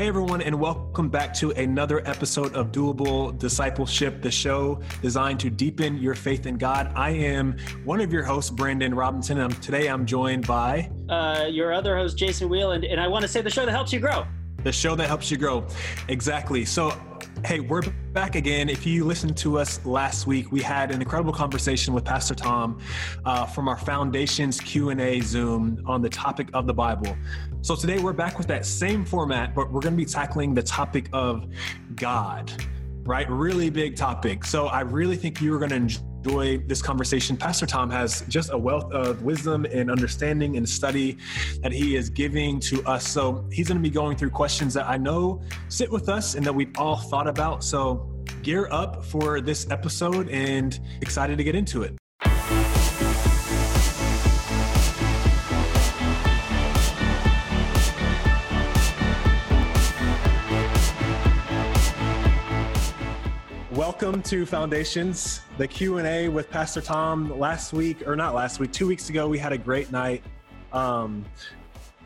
Hey, everyone, and welcome back to another episode of Doable Discipleship, the show designed to deepen your faith in God. I am one of your hosts, Brandon Robinson, and today I'm joined by uh, your other host, Jason Wheel, and, and I want to say the show that helps you grow. The show that helps you grow. Exactly. So, hey, we're back again. If you listened to us last week, we had an incredible conversation with Pastor Tom uh, from our Foundations Q&A Zoom on the topic of the Bible. So today we're back with that same format, but we're going to be tackling the topic of God, right? Really big topic. So I really think you are going to enjoy this conversation. Pastor Tom has just a wealth of wisdom and understanding and study that he is giving to us. So he's going to be going through questions that I know sit with us and that we've all thought about. So gear up for this episode and excited to get into it. Welcome to Foundations, the Q&A with Pastor Tom. Last week, or not last week, two weeks ago, we had a great night. Um,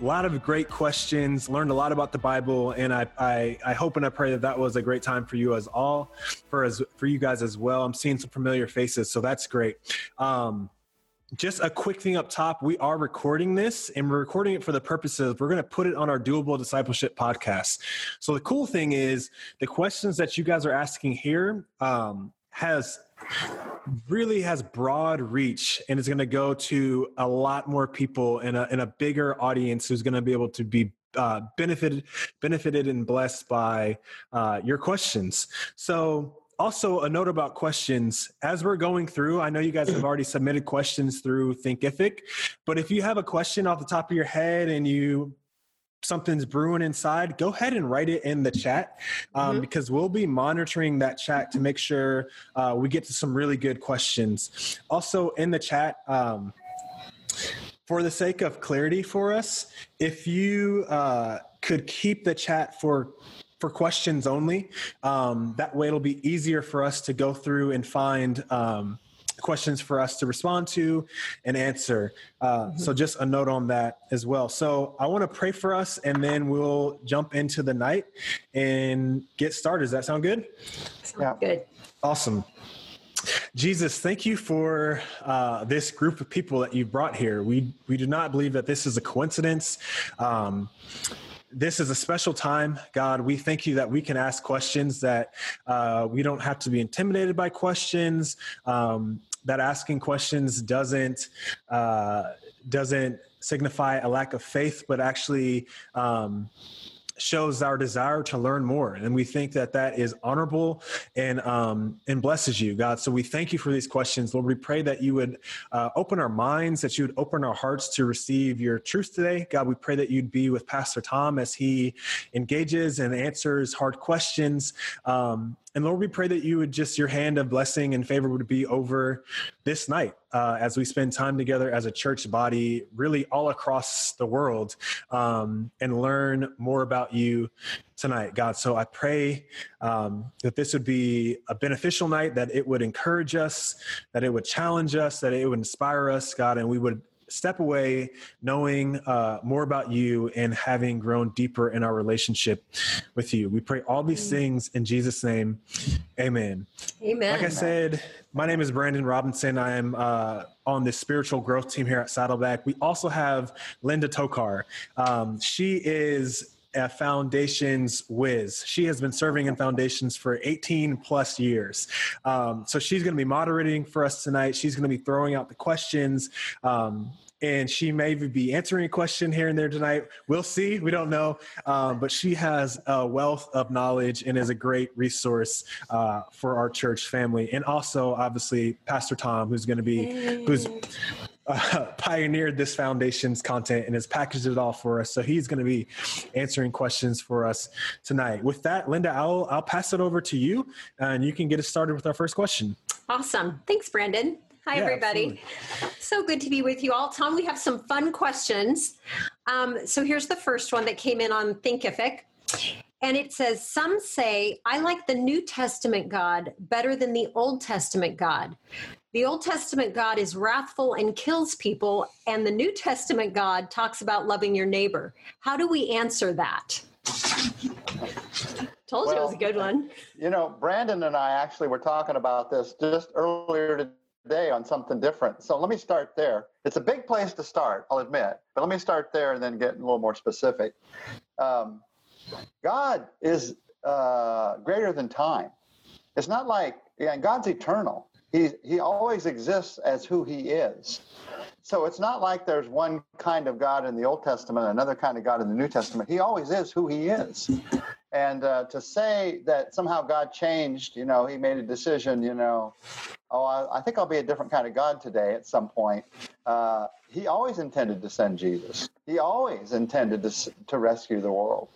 a lot of great questions, learned a lot about the Bible, and I, I, I hope and I pray that that was a great time for you as all, for as for you guys as well. I'm seeing some familiar faces, so that's great. Um, just a quick thing up top we are recording this and we're recording it for the purposes of we're going to put it on our doable discipleship podcast. So the cool thing is the questions that you guys are asking here um, has really has broad reach and is going to go to a lot more people in a, a bigger audience who's going to be able to be uh, benefited benefited and blessed by uh, your questions. So also a note about questions as we're going through i know you guys have already submitted questions through thinkific but if you have a question off the top of your head and you something's brewing inside go ahead and write it in the chat um, mm-hmm. because we'll be monitoring that chat to make sure uh, we get to some really good questions also in the chat um, for the sake of clarity for us if you uh, could keep the chat for for questions only. Um, that way, it'll be easier for us to go through and find um, questions for us to respond to and answer. Uh, mm-hmm. So, just a note on that as well. So, I want to pray for us and then we'll jump into the night and get started. Does that sound good? Sounds yeah. good. Awesome. Jesus, thank you for uh, this group of people that you brought here. We we do not believe that this is a coincidence. Um, this is a special time, God. We thank you that we can ask questions, that uh, we don't have to be intimidated by questions, um, that asking questions doesn't uh, doesn't signify a lack of faith, but actually um, shows our desire to learn more. And we think that that is honorable and um, and blesses you god. So we thank you for these questions. Lord we pray that you would uh, open our minds that you would open our hearts to receive your truth today. God we pray that you'd be with pastor tom as he engages and answers hard questions. Um, and Lord, we pray that you would just, your hand of blessing and favor would be over this night uh, as we spend time together as a church body, really all across the world, um, and learn more about you tonight, God. So I pray um, that this would be a beneficial night, that it would encourage us, that it would challenge us, that it would inspire us, God, and we would step away knowing uh, more about you and having grown deeper in our relationship with you. We pray all these things in Jesus' name. Amen. Amen. Like I said, my name is Brandon Robinson. I am uh, on the spiritual growth team here at Saddleback. We also have Linda Tokar. Um, she is a foundations whiz. She has been serving in foundations for 18 plus years. Um, so she's going to be moderating for us tonight. She's going to be throwing out the questions. Um, and she may be answering a question here and there tonight. We'll see. We don't know. Um, but she has a wealth of knowledge and is a great resource uh, for our church family. And also, obviously, Pastor Tom, who's going to be, who's uh, pioneered this foundation's content and has packaged it all for us. So he's going to be answering questions for us tonight. With that, Linda, I'll, I'll pass it over to you and you can get us started with our first question. Awesome. Thanks, Brandon. Hi, yeah, everybody. Absolutely. So good to be with you all. Tom, we have some fun questions. Um, so here's the first one that came in on Thinkific. And it says, Some say, I like the New Testament God better than the Old Testament God. The Old Testament God is wrathful and kills people, and the New Testament God talks about loving your neighbor. How do we answer that? Told well, you it was a good one. You know, Brandon and I actually were talking about this just earlier today on something different. So let me start there. It's a big place to start, I'll admit, but let me start there and then get a little more specific. Um, God is uh, greater than time. It's not like, yeah, God's eternal. He, he always exists as who he is. So it's not like there's one kind of God in the Old Testament, another kind of God in the New Testament. He always is who he is. And uh, to say that somehow God changed, you know, he made a decision, you know, oh, I, I think I'll be a different kind of God today at some point. Uh, he always intended to send Jesus. He always intended to, to rescue the world.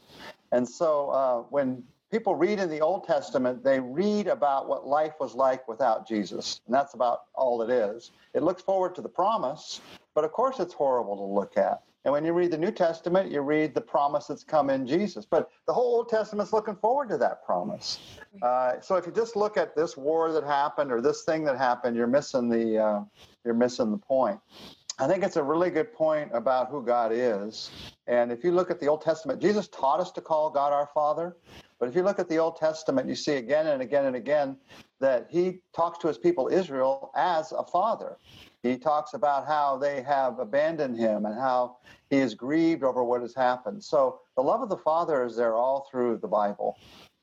And so uh, when people read in the Old Testament, they read about what life was like without Jesus. And that's about all it is. It looks forward to the promise, but of course it's horrible to look at. And when you read the New Testament, you read the promise that's come in Jesus. But the whole Old Testament's looking forward to that promise. Uh, so if you just look at this war that happened or this thing that happened, you're missing the uh, you're missing the point. I think it's a really good point about who God is. And if you look at the Old Testament, Jesus taught us to call God our Father. But if you look at the Old Testament, you see again and again and again that he talks to his people Israel as a father. He talks about how they have abandoned him and how he is grieved over what has happened. So the love of the Father is there all through the Bible.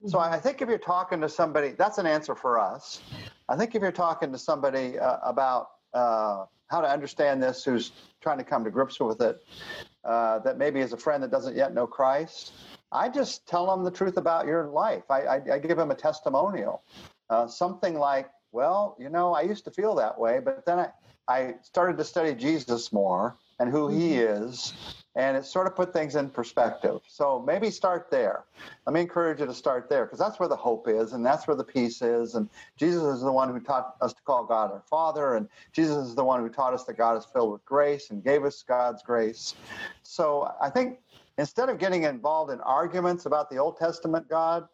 So I think if you're talking to somebody, that's an answer for us. I think if you're talking to somebody uh, about uh, how to understand this who's trying to come to grips with it, uh, that maybe is a friend that doesn't yet know Christ, I just tell them the truth about your life. I, I, I give them a testimonial. Uh, something like, well, you know, I used to feel that way, but then I, I started to study Jesus more and who he mm-hmm. is, and it sort of put things in perspective. So maybe start there. Let me encourage you to start there because that's where the hope is and that's where the peace is. And Jesus is the one who taught us to call God our Father, and Jesus is the one who taught us that God is filled with grace and gave us God's grace. So I think instead of getting involved in arguments about the Old Testament God,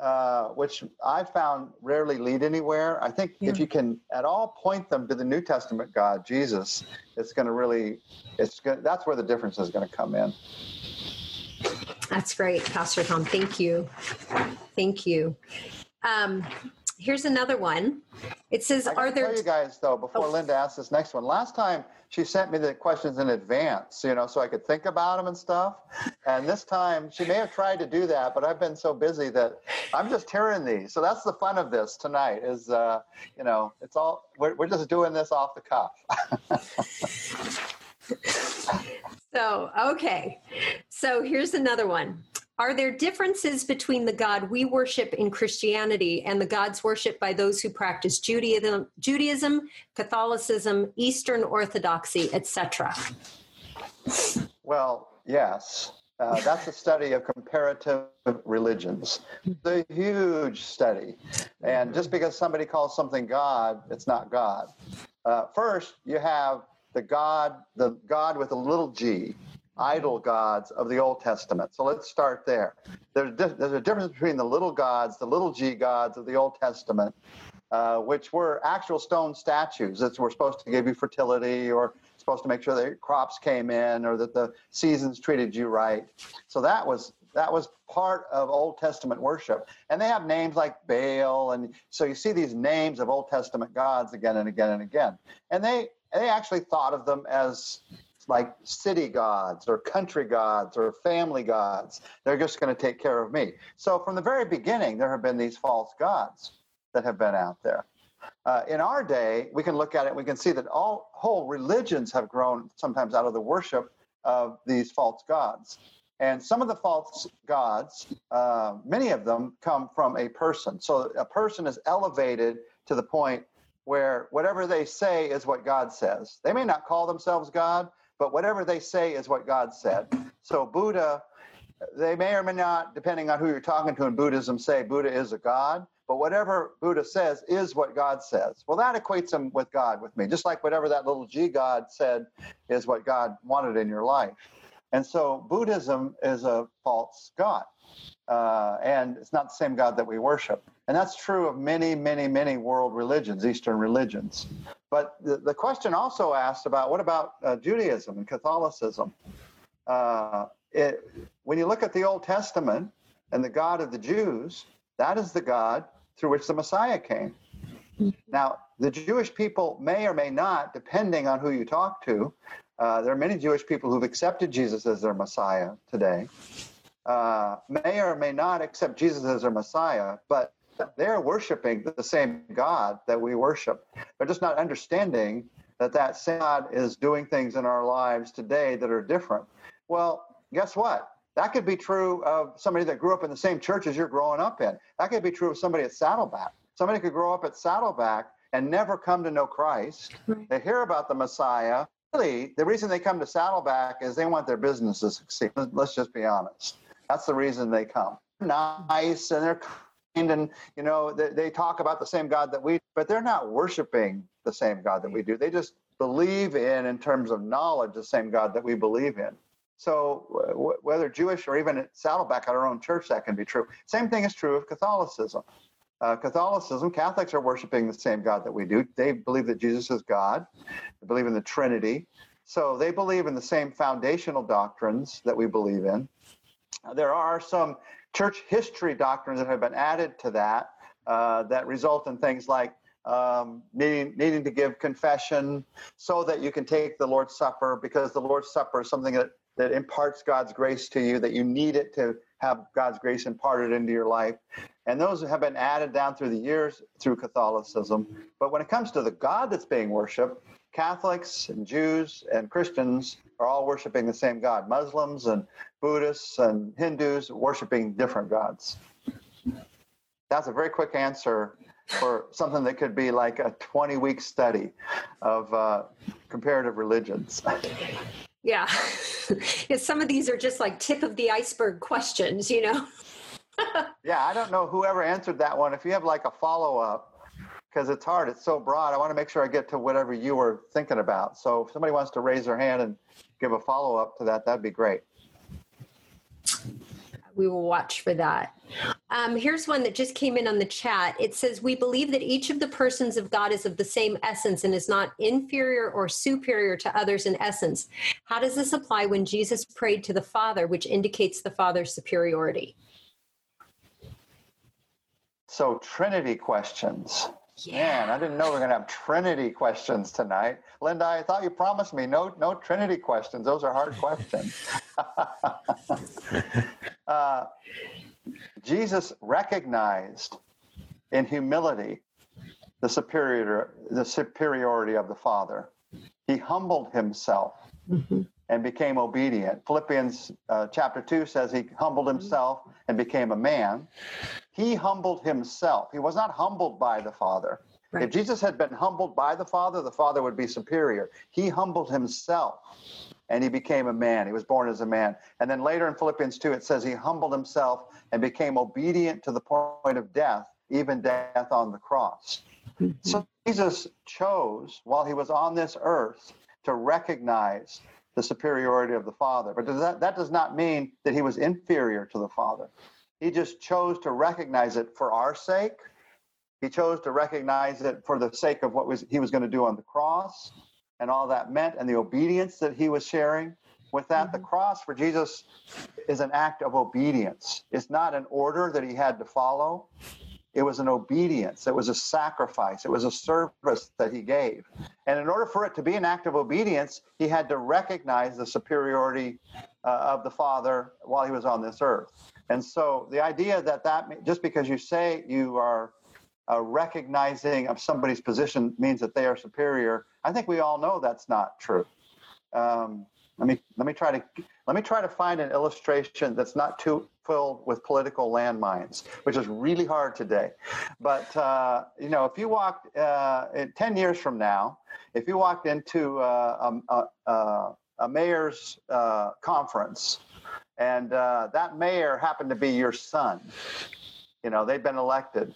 uh, which I found rarely lead anywhere. I think yeah. if you can at all point them to the New Testament God, Jesus, it's going to really, it's going that's where the difference is going to come in. That's great, Pastor Tom. Thank you. Thank you. Um, here's another one. It says, "Are there?" Tell you guys though, before oh. Linda asks this next one. Last time she sent me the questions in advance, you know, so I could think about them and stuff. And this time she may have tried to do that, but I've been so busy that I'm just hearing these. So that's the fun of this tonight. Is uh, you know, it's all we're we're just doing this off the cuff. so okay, so here's another one. Are there differences between the God we worship in Christianity and the gods worshipped by those who practice Judaism, Judaism Catholicism, Eastern Orthodoxy, etc.? Well, yes. Uh, that's a study of comparative religions. It's a huge study. And just because somebody calls something God, it's not God. Uh, first, you have the God, the God with a little g, idol gods of the Old Testament. So let's start there. There's, there's a difference between the little gods, the little g gods of the Old Testament, uh, which were actual stone statues that were supposed to give you fertility or supposed to make sure that crops came in or that the seasons treated you right. So that was that was part of Old Testament worship. And they have names like Baal, and so you see these names of Old Testament gods again and again and again. And they they actually thought of them as like city gods or country gods or family gods. They're just going to take care of me. So from the very beginning, there have been these false gods that have been out there. Uh, in our day, we can look at it. We can see that all whole religions have grown sometimes out of the worship of these false gods. And some of the false gods, uh, many of them come from a person. So a person is elevated to the point where whatever they say is what God says. They may not call themselves God, but whatever they say is what God said. So Buddha, they may or may not, depending on who you're talking to in Buddhism, say Buddha is a God. But whatever Buddha says is what God says. Well, that equates him with God with me, just like whatever that little G God said is what God wanted in your life. And so Buddhism is a false God. Uh, and it's not the same God that we worship. And that's true of many, many, many world religions, Eastern religions. But the, the question also asked about what about uh, Judaism and Catholicism? Uh, it, when you look at the Old Testament, and the God of the Jews, that is the God through which the Messiah came. Now, the Jewish people may or may not, depending on who you talk to, uh, there are many Jewish people who've accepted Jesus as their Messiah today, uh, may or may not accept Jesus as their Messiah, but they're worshiping the same God that we worship. They're just not understanding that that same God is doing things in our lives today that are different. Well, guess what? That could be true of somebody that grew up in the same church as you're growing up in. That could be true of somebody at Saddleback. Somebody could grow up at Saddleback and never come to know Christ. They hear about the Messiah. Really, the reason they come to Saddleback is they want their business to succeed. Let's just be honest. That's the reason they come. Nice and they're and you know they, they talk about the same God that we, but they're not worshiping the same God that we do. They just believe in, in terms of knowledge, the same God that we believe in. So w- whether Jewish or even at Saddleback at our own church, that can be true. Same thing is true of Catholicism. Uh, Catholicism, Catholics are worshiping the same God that we do. They believe that Jesus is God. They believe in the Trinity. So they believe in the same foundational doctrines that we believe in. There are some church history doctrines that have been added to that uh, that result in things like um, needing, needing to give confession so that you can take the Lord's Supper because the Lord's Supper is something that that imparts God's grace to you, that you need it to have God's grace imparted into your life. And those have been added down through the years through Catholicism. But when it comes to the God that's being worshiped, Catholics and Jews and Christians are all worshiping the same God. Muslims and Buddhists and Hindus worshiping different gods. That's a very quick answer for something that could be like a 20 week study of uh, comparative religions. Yeah. Some of these are just like tip of the iceberg questions, you know? yeah, I don't know whoever answered that one. If you have like a follow up, because it's hard, it's so broad, I want to make sure I get to whatever you were thinking about. So if somebody wants to raise their hand and give a follow up to that, that'd be great we will watch for that. Um, here's one that just came in on the chat. It says, We believe that each of the persons of God is of the same essence and is not inferior or superior to others in essence. How does this apply when Jesus prayed to the Father, which indicates the Father's superiority? So, Trinity questions. Yeah. Man, I didn't know we were going to have Trinity questions tonight. Linda, I thought you promised me no, no Trinity questions. Those are hard questions. uh, Jesus recognized in humility the superior, the superiority of the Father. He humbled himself mm-hmm. And became obedient. Philippians uh, chapter 2 says he humbled himself and became a man he humbled himself. He was not humbled by the Father. Right. If Jesus had been humbled by the Father, the Father would be superior. He humbled himself and he became a man. He was born as a man. And then later in Philippians 2, it says he humbled himself and became obedient to the point of death, even death on the cross. Mm-hmm. So Jesus chose, while he was on this earth, to recognize the superiority of the Father. But does that, that does not mean that he was inferior to the Father. He just chose to recognize it for our sake. He chose to recognize it for the sake of what was he was going to do on the cross and all that meant and the obedience that he was sharing with that. Mm-hmm. The cross for Jesus is an act of obedience. It's not an order that he had to follow. It was an obedience. It was a sacrifice. It was a service that he gave. And in order for it to be an act of obedience, he had to recognize the superiority uh, of the Father while he was on this earth. And so the idea that that just because you say you are uh, recognizing of somebody's position means that they are superior, I think we all know that's not true. Um, let me let me try to let me try to find an illustration that's not too filled with political landmines, which is really hard today. But uh, you know, if you walked uh, ten years from now, if you walked into uh, a, a, a, mayor's uh, conference and uh, that mayor happened to be your son. You know, they've been elected.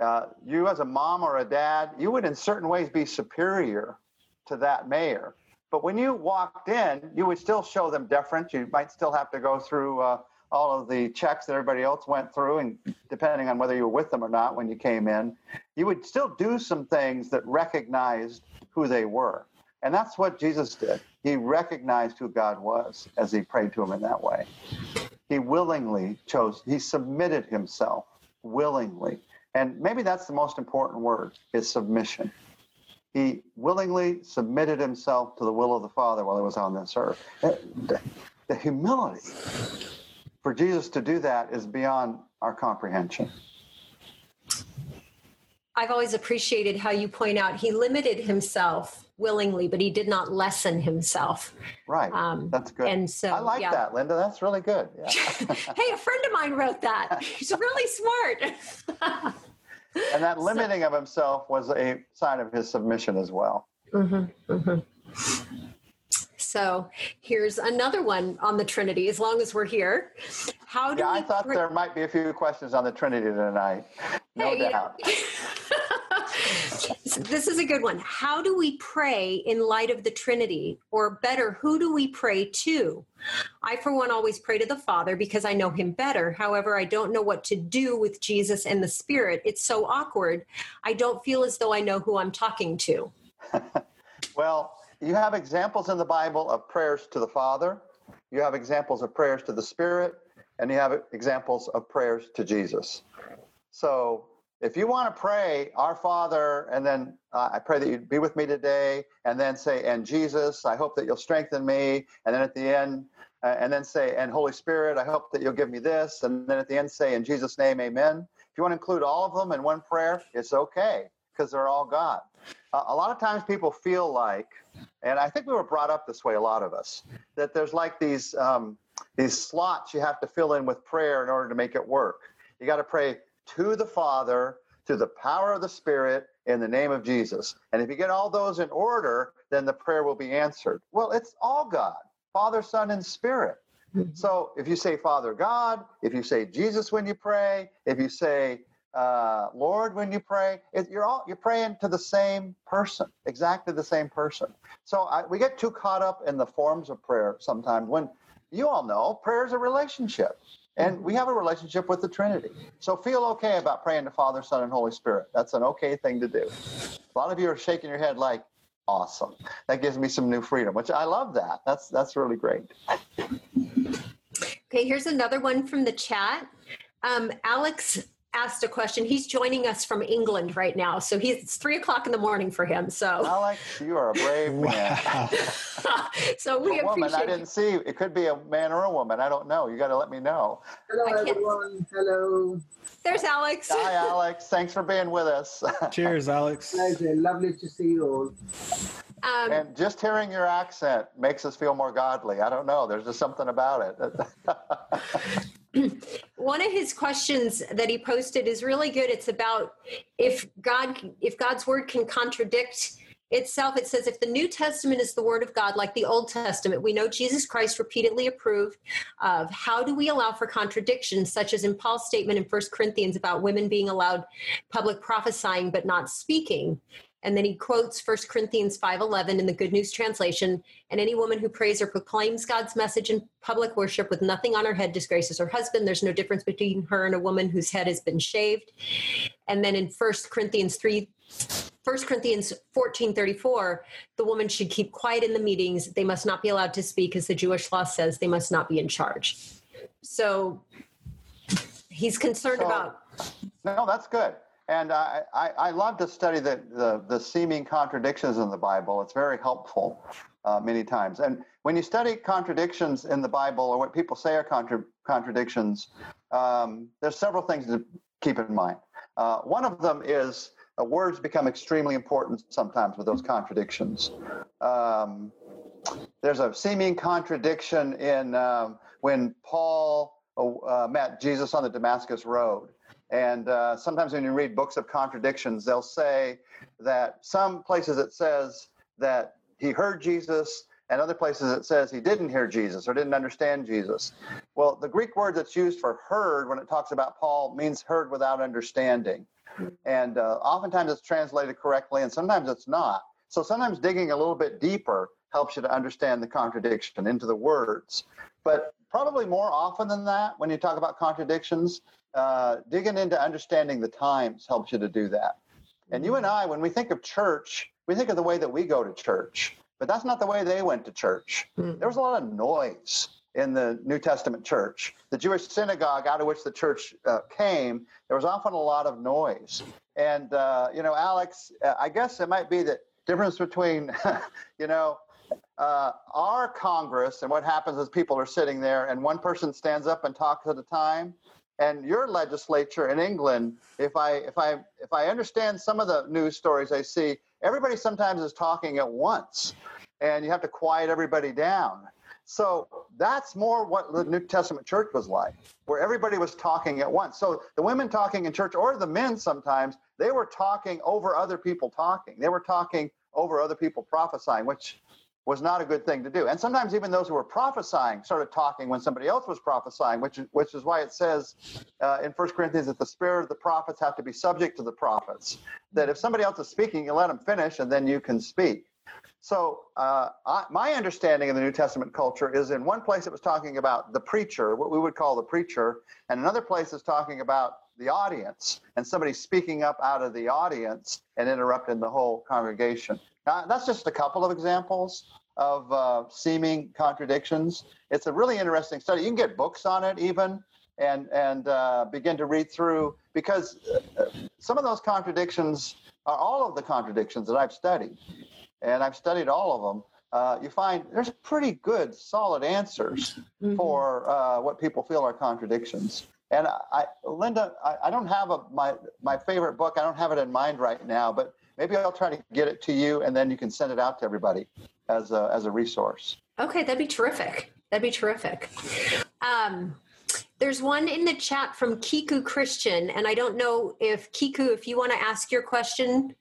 Uh, you, as a mom or a dad, you would in certain ways be superior to that mayor. But when you walked in, you would still show them deference. You might still have to go through uh, all of the checks that everybody else went through, and depending on whether you were with them or not when you came in, you would still do some things that recognized who they were. And that's what Jesus did. he recognized who God was as he prayed to him in that way. He willingly chose, he submitted himself willingly. And maybe that's the most important word is submission. He willingly submitted himself to the will of the Father while he was on this earth. The, the humility for Jesus to do that is beyond our comprehension. I've always appreciated how you point out he limited himself willingly, but he did not lessen himself. Right. Um, That's good. And so I like yeah. that, Linda. That's really good. Yeah. hey, a friend of mine wrote that. He's really smart. and that limiting so, of himself was a sign of his submission as well. Mm-hmm, mm-hmm. So here's another one on the Trinity. As long as we're here, how do yeah, I thought there might be a few questions on the Trinity tonight. No hey, doubt. this is a good one. How do we pray in light of the Trinity? Or better, who do we pray to? I, for one, always pray to the Father because I know him better. However, I don't know what to do with Jesus and the Spirit. It's so awkward. I don't feel as though I know who I'm talking to. well, you have examples in the Bible of prayers to the Father, you have examples of prayers to the Spirit, and you have examples of prayers to Jesus. So if you want to pray, Our Father, and then uh, I pray that you'd be with me today, and then say, and Jesus, I hope that you'll strengthen me, and then at the end, uh, and then say, and Holy Spirit, I hope that you'll give me this, and then at the end say, in Jesus' name, amen. If you want to include all of them in one prayer, it's okay because they're all God. Uh, a lot of times people feel like, and I think we were brought up this way, a lot of us, that there's like these um, these slots you have to fill in with prayer in order to make it work. You got to pray to the Father, to the power of the Spirit, in the name of Jesus. And if you get all those in order, then the prayer will be answered. Well, it's all God Father, Son, and Spirit. Mm-hmm. So if you say Father God, if you say Jesus when you pray, if you say uh, Lord when you pray, it, you're all you're praying to the same person, exactly the same person. So I, we get too caught up in the forms of prayer sometimes. When you all know prayer is a relationship, and we have a relationship with the Trinity. So feel okay about praying to Father, Son, and Holy Spirit. That's an okay thing to do. A lot of you are shaking your head like, awesome. That gives me some new freedom, which I love that. That's that's really great. Okay, here's another one from the chat. Um, Alex asked a question. He's joining us from England right now, so he's it's three o'clock in the morning for him. So Alex, you are a brave man. so we a woman. I didn't see. It could be a man or a woman. I don't know. You got to let me know. Hello, everyone. Hello. There's Alex. Hi, Alex. Thanks for being with us. Cheers, Alex. Pleasure. Lovely to see you all. Um, and just hearing your accent makes us feel more godly. I don't know. There's just something about it. one of his questions that he posted is really good. It's about if god if god's word can contradict itself. It says if the new testament is the word of god like the old testament we know jesus christ repeatedly approved of. How do we allow for contradictions such as in paul's statement in First corinthians about women being allowed public prophesying but not speaking and then he quotes 1 Corinthians 5:11 in the Good News translation, and any woman who prays or proclaims God's message in public worship with nothing on her head disgraces her husband. There's no difference between her and a woman whose head has been shaved. And then in 1 Corinthians 3 1 Corinthians 14:34, the woman should keep quiet in the meetings. They must not be allowed to speak as the Jewish law says they must not be in charge. So he's concerned so, about No, that's good. And I, I, I, love to study the, the, the, seeming contradictions in the Bible. It's very helpful uh, many times. And when you study contradictions in the Bible or what people say are contra- contradictions, um, there's several things to keep in mind. Uh, one of them is uh, words become extremely important sometimes with those contradictions. Um, there's a seeming contradiction in um, when Paul uh, met Jesus on the Damascus Road. And uh, sometimes when you read books of contradictions, they'll say that some places it says that he heard Jesus, and other places it says he didn't hear Jesus or didn't understand Jesus. Well, the Greek word that's used for heard when it talks about Paul means heard without understanding. And uh, oftentimes it's translated correctly, and sometimes it's not. So sometimes digging a little bit deeper helps you to understand the contradiction into the words. But probably more often than that, when you talk about contradictions, uh, digging into understanding the times helps you to do that. And you and I, when we think of church, we think of the way that we go to church. but that's not the way they went to church. Hmm. There was a lot of noise in the New Testament church. The Jewish synagogue out of which the church uh, came, there was often a lot of noise. And, uh, you know, Alex, uh, I guess it might be the difference between, you know, uh, our Congress and what happens is people are sitting there and one person stands up and talks at a time. And your legislature in England, if I if I if I understand some of the news stories I see, everybody sometimes is talking at once, and you have to quiet everybody down. So that's more what the New Testament church was like, where everybody was talking at once. So the women talking in church, or the men sometimes, they were talking over other people talking. They were talking over other people prophesying, which was not a good thing to do. And sometimes even those who were prophesying started talking when somebody else was prophesying, which is, which is why it says uh, in First Corinthians that the spirit of the prophets have to be subject to the prophets. That if somebody else is speaking, you let them finish and then you can speak. So uh, I, my understanding of the New Testament culture is in one place it was talking about the preacher, what we would call the preacher, and another place is talking about the audience and somebody speaking up out of the audience and interrupting the whole congregation. Now, that's just a couple of examples of uh, seeming contradictions. It's a really interesting study. You can get books on it even and and uh, begin to read through because uh, some of those contradictions are all of the contradictions that I've studied, and I've studied all of them. Uh, you find there's pretty good, solid answers Mhm. for uh, what people feel are contradictions. And I, Linda, I, I don't have a, my my favorite book. I don't have it in mind right now, but maybe I'll try to get it to you, and then you can send it out to everybody as a as a resource. Okay, that'd be terrific. That'd be terrific. Um, there's one in the chat from Kiku Christian, and I don't know if Kiku, if you want to ask your question,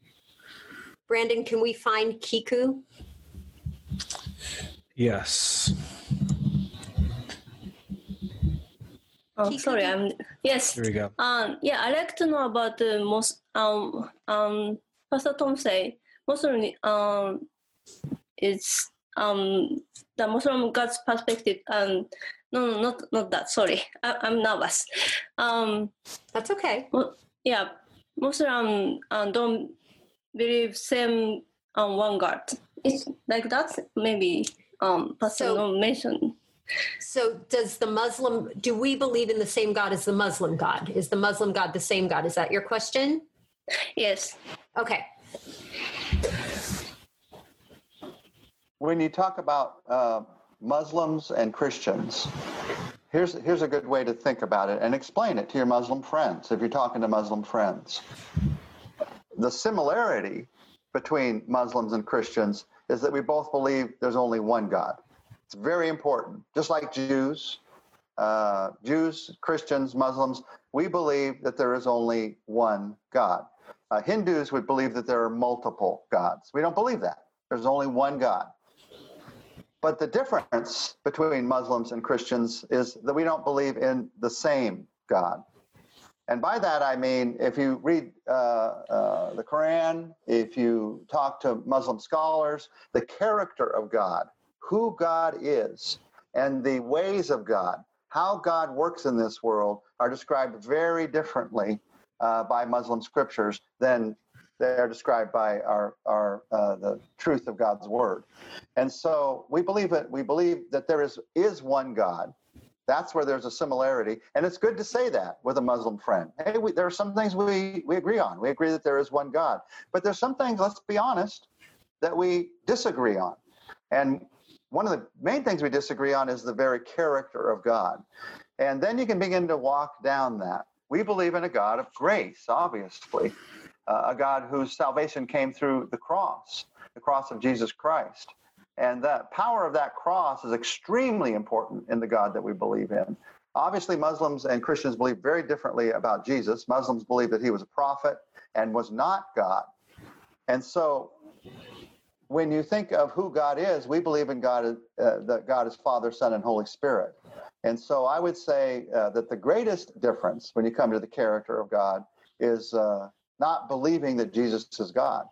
Brandon, can we find Kiku? Yes. Oh, sorry. I'm yes. Here we go. Um, yeah, I like to know about the most. Um, um, Pastor Tom say Muslim um, it's um the Muslim God's perspective. Um, no, no, not not that. Sorry, I, I'm nervous. Um, That's okay. Well, yeah, Muslim um, don't believe same um, one God. It's like that. Maybe um, Pastor So- no mention. So, does the Muslim, do we believe in the same God as the Muslim God? Is the Muslim God the same God? Is that your question? Yes. Okay. when you talk about uh, Muslims and Christians, here's here's a good way to think about it and explain it to your Muslim friends if you're talking to Muslim friends. The similarity between Muslims and Christians is that we both believe there's only one God. It's very important. Just like Jews, uh, Jews, Christians, Muslims, we believe that there is only one God. Uh, Hindus would believe that there are multiple gods. We don't believe that. There's only one God. But the difference between Muslims and Christians is that we don't believe in the same God. And by that I mean, if you read uh, uh, the Quran, if you talk to Muslim scholars, the character of God, who God is, and the ways of God, how God works in this world, are described very differently uh, by Muslim scriptures than they are described by our, our uh, the truth of God's word. And so we believe it. We believe that there is is one God. That's where there's a similarity, and it's good to say that with a Muslim friend. Hey, we, there are some things we we agree on. We agree that there is one God, but there's some things. Let's be honest, that we disagree on. And one of the main things we disagree on is the very character of God. And then you can begin to walk down that. We believe in a God of grace, obviously, uh, a God whose salvation came through the cross, the cross of Jesus Christ. And the power of that cross is extremely important in the God that we believe in. Obviously, Muslims and Christians believe very differently about Jesus. Muslims believe that he was a prophet and was not God. And so when you think of who God is, we believe in God, uh, that God is Father, Son, and Holy Spirit. And so I would say uh, that the greatest difference when you come to the character of God is uh, not believing that Jesus is God.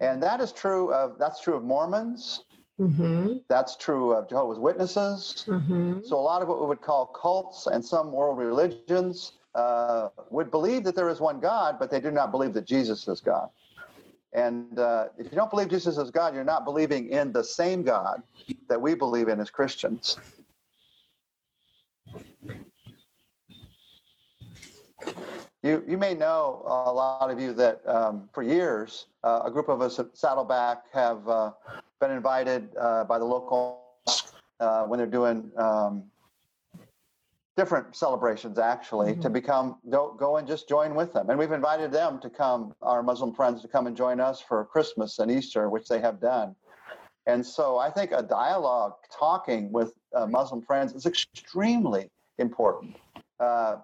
And that is true of that's true of Mormons. Mm-hmm. That's true of Jehovah's Witnesses. Mm-hmm. So a lot of what we would call cults and some world religions uh, would believe that there is one God, but they do not believe that Jesus is God. And uh, if you don't believe Jesus is God, you're not believing in the same God that we believe in as Christians. You, you may know, a lot of you, that um, for years, uh, a group of us at Saddleback have uh, been invited uh, by the local uh, when they're doing um, different celebrations actually mm-hmm. to become go, go and just join with them. And we've invited them to come our muslim friends to come and join us for christmas and easter which they have done. And so i think a dialogue talking with uh, muslim friends is extremely important. Uh,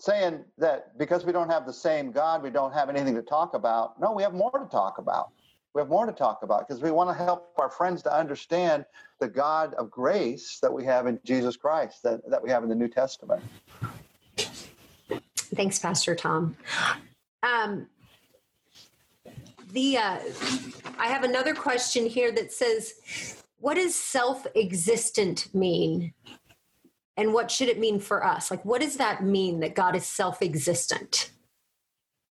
saying that because we don't have the same god we don't have anything to talk about no we have more to talk about we have more to talk about because we want to help our friends to understand the God of grace that we have in Jesus Christ, that, that we have in the New Testament. Thanks, Pastor Tom. Um, the uh, I have another question here that says, "What does self-existent mean, and what should it mean for us? Like, what does that mean that God is self-existent?"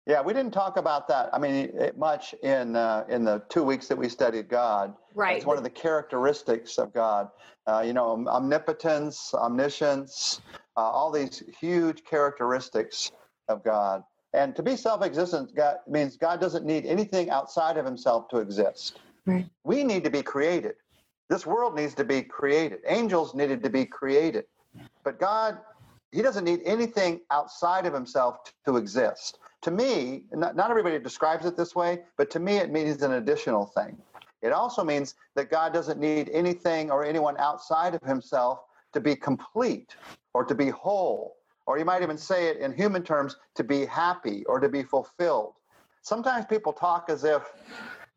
Yeah, we didn't talk about that. I mean, much in uh, in the two weeks that we studied God. Right. It's one of the characteristics of God. Uh, you know, omnipotence, omniscience, uh, all these huge characteristics of God. And to be self-existent God, means God doesn't need anything outside of Himself to exist. Right. We need to be created. This world needs to be created. Angels needed to be created, but God, He doesn't need anything outside of Himself to exist to me, not, not everybody describes it this way, but to me, it means an additional thing. It also means that God doesn't need anything or anyone outside of himself to be complete or to be whole, or you might even say it in human terms to be happy or to be fulfilled. Sometimes people talk as if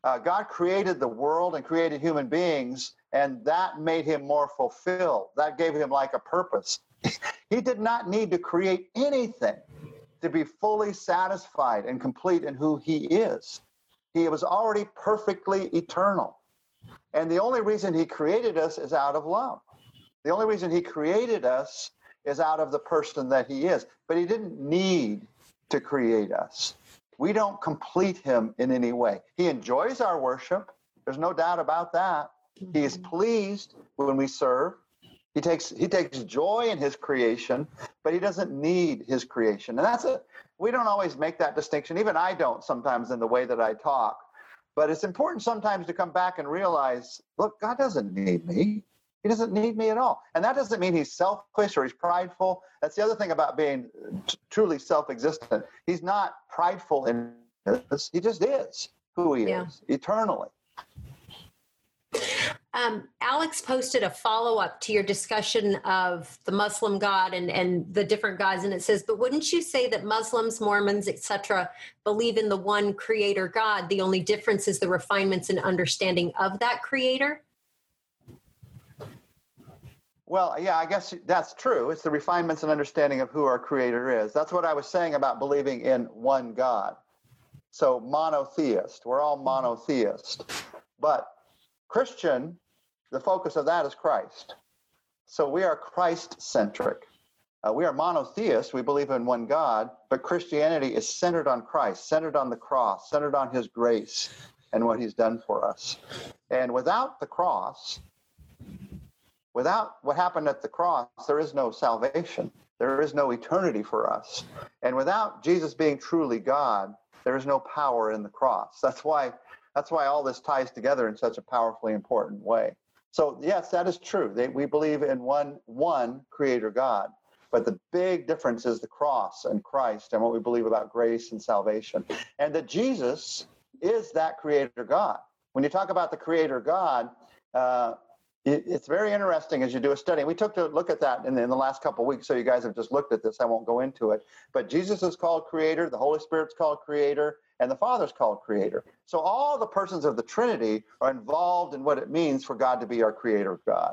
uh, God created the world and created human beings, and that made him more fulfilled. That gave him like a purpose. he did not need to create anything to be fully satisfied and complete in who he is. He was already perfectly eternal. And the only reason he created us is out of love. The only reason he created us is out of the person that he is. But he didn't need to create us. We don't complete him in any way. He enjoys our worship. There's no doubt about that. He is mm-hmm. pleased when we serve. He takes he takes joy in his creation, but he doesn't need his creation. And that's a we don't always make that distinction. Even I don't sometimes in the way that I talk. But it's important sometimes to come back and realize, look, God doesn't need me. He doesn't need me at all. And that doesn't mean he's selfish or he's prideful. That's the other thing about being t- truly self existent. He's not prideful in this, he just is who he yeah. is eternally. Um, Alex posted a follow up to your discussion of the Muslim God and, and the different gods, and it says, "But wouldn't you say that Muslims, Mormons, etc., believe in the one Creator God? The only difference is the refinements and understanding of that Creator." Well, yeah, I guess that's true. It's the refinements and understanding of who our Creator is. That's what I was saying about believing in one God. So monotheist. We're all monotheist, but Christian the focus of that is Christ. So we are Christ centric. Uh, we are monotheists. We believe in one God, but Christianity is centered on Christ, centered on the cross, centered on his grace and what he's done for us. And without the cross, without what happened at the cross, there is no salvation. There is no eternity for us. And without Jesus being truly God, there is no power in the cross. That's why that's why all this ties together in such a powerfully important way. So yes, that is true. They, we believe in one one Creator God, but the big difference is the cross and Christ and what we believe about grace and salvation, and that Jesus is that Creator God. When you talk about the Creator God, uh, it, it's very interesting as you do a study. We took a look at that in the, in the last couple of weeks, so you guys have just looked at this. I won't go into it, but Jesus is called Creator. The Holy Spirit's called Creator and the Father is called creator. So all the persons of the Trinity are involved in what it means for God to be our creator God.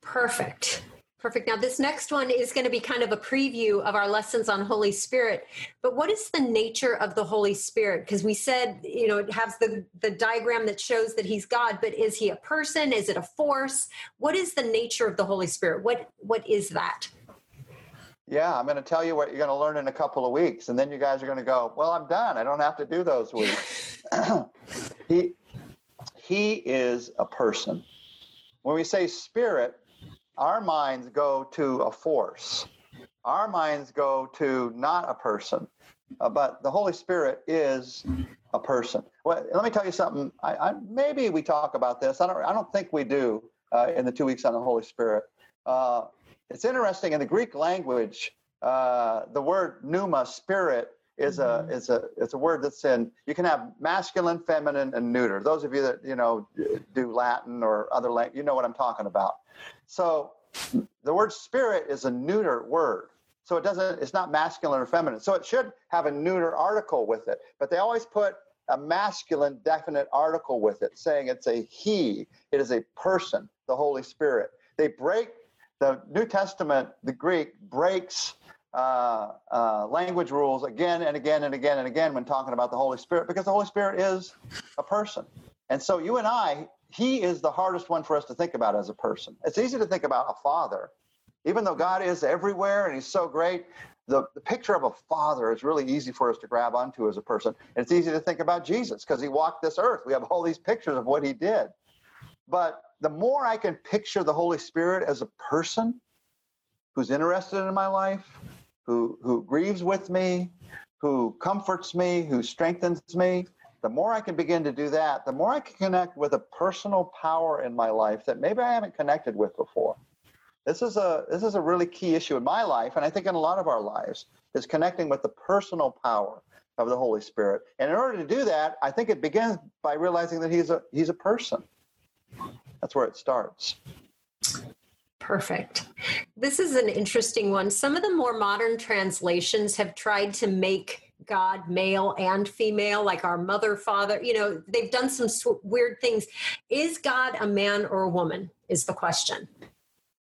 Perfect. Perfect. Now, this next one is going to be kind of a preview of our lessons on Holy Spirit. But what is the nature of the Holy Spirit? Because we said, you know, it has the, the diagram that shows that he's God, but is he a person? Is it a force? What is the nature of the Holy Spirit? What What is that? Yeah, I'm going to tell you what you're going to learn in a couple of weeks, and then you guys are going to go, "Well, I'm done. I don't have to do those weeks." he he is a person. When we say spirit, our minds go to a force. Our minds go to not a person, uh, but the Holy Spirit is a person. Well, let me tell you something. I, I, maybe we talk about this. I don't. I don't think we do uh, in the two weeks on the Holy Spirit. Uh, it's interesting in the Greek language. Uh, the word pneuma, spirit, is a is a it's a word that's in. You can have masculine, feminine, and neuter. Those of you that you know do Latin or other language, you know what I'm talking about. So the word spirit is a neuter word. So it doesn't, it's not masculine or feminine. So it should have a neuter article with it. But they always put a masculine definite article with it, saying it's a he, it is a person, the Holy Spirit. They break the New Testament, the Greek breaks uh, uh, language rules again and again and again and again when talking about the Holy Spirit because the Holy Spirit is a person. And so you and I, he is the hardest one for us to think about as a person. It's easy to think about a father even though God is everywhere and He's so great, the, the picture of a father is really easy for us to grab onto as a person. And it's easy to think about Jesus because He walked this earth. We have all these pictures of what He did. But the more I can picture the Holy Spirit as a person who's interested in my life, who, who grieves with me, who comforts me, who strengthens me, the more I can begin to do that, the more I can connect with a personal power in my life that maybe I haven't connected with before. This is a this is a really key issue in my life, and I think in a lot of our lives, is connecting with the personal power of the Holy Spirit. And in order to do that, I think it begins by realizing that he's a he's a person. That's where it starts. Perfect. This is an interesting one. Some of the more modern translations have tried to make God male and female, like our mother, father. You know, they've done some sw- weird things. Is God a man or a woman? Is the question.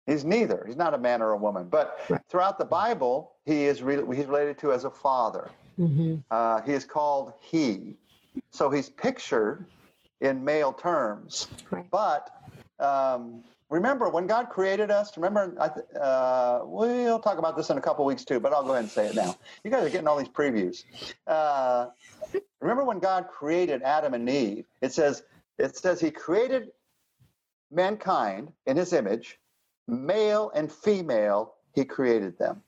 He's neither. He's not a man or a woman. But throughout the Bible, he is re- he's related to as a father. Mm-hmm. Uh, he is called he. So he's pictured in male terms. Right. But um, remember, when God created us, remember, uh, we'll talk about this in a couple weeks too, but I'll go ahead and say it now. You guys are getting all these previews. Uh, remember when God created Adam and Eve? It says, it says he created mankind in his image male and female, he created them.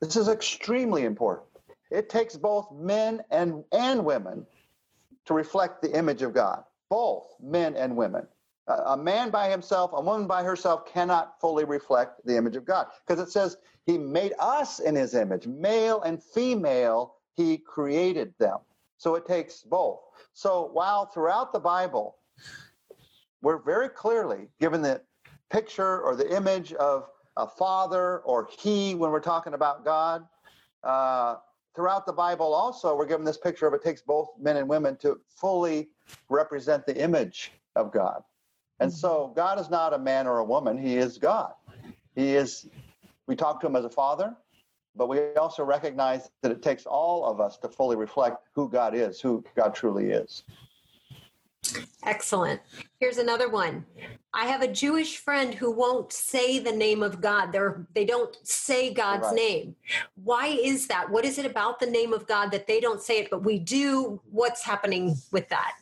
This is extremely important. It takes both men and, and women to reflect the image of God, both men and women. a man by himself, a woman by herself cannot fully reflect the image of God because it says he made us in his image, male and female, he created them. So it takes both. So while throughout the Bible, we're very clearly given the picture or the image of a father or he when we're talking about God. Uh, throughout the Bible, also, we're given this picture of it takes both men and women to fully represent the image of God. And so. God is not a man or a woman, He is God. He is, we talk to Him as a father, but we also recognize that it takes all of us to fully reflect who God is, who God truly is. Excellent. Here's another one. I have a Jewish friend who won't say the name of God. They're they don't say God's right. name. Why is that? What is it about the name of God that they don't say it, but we do? What's happening with that?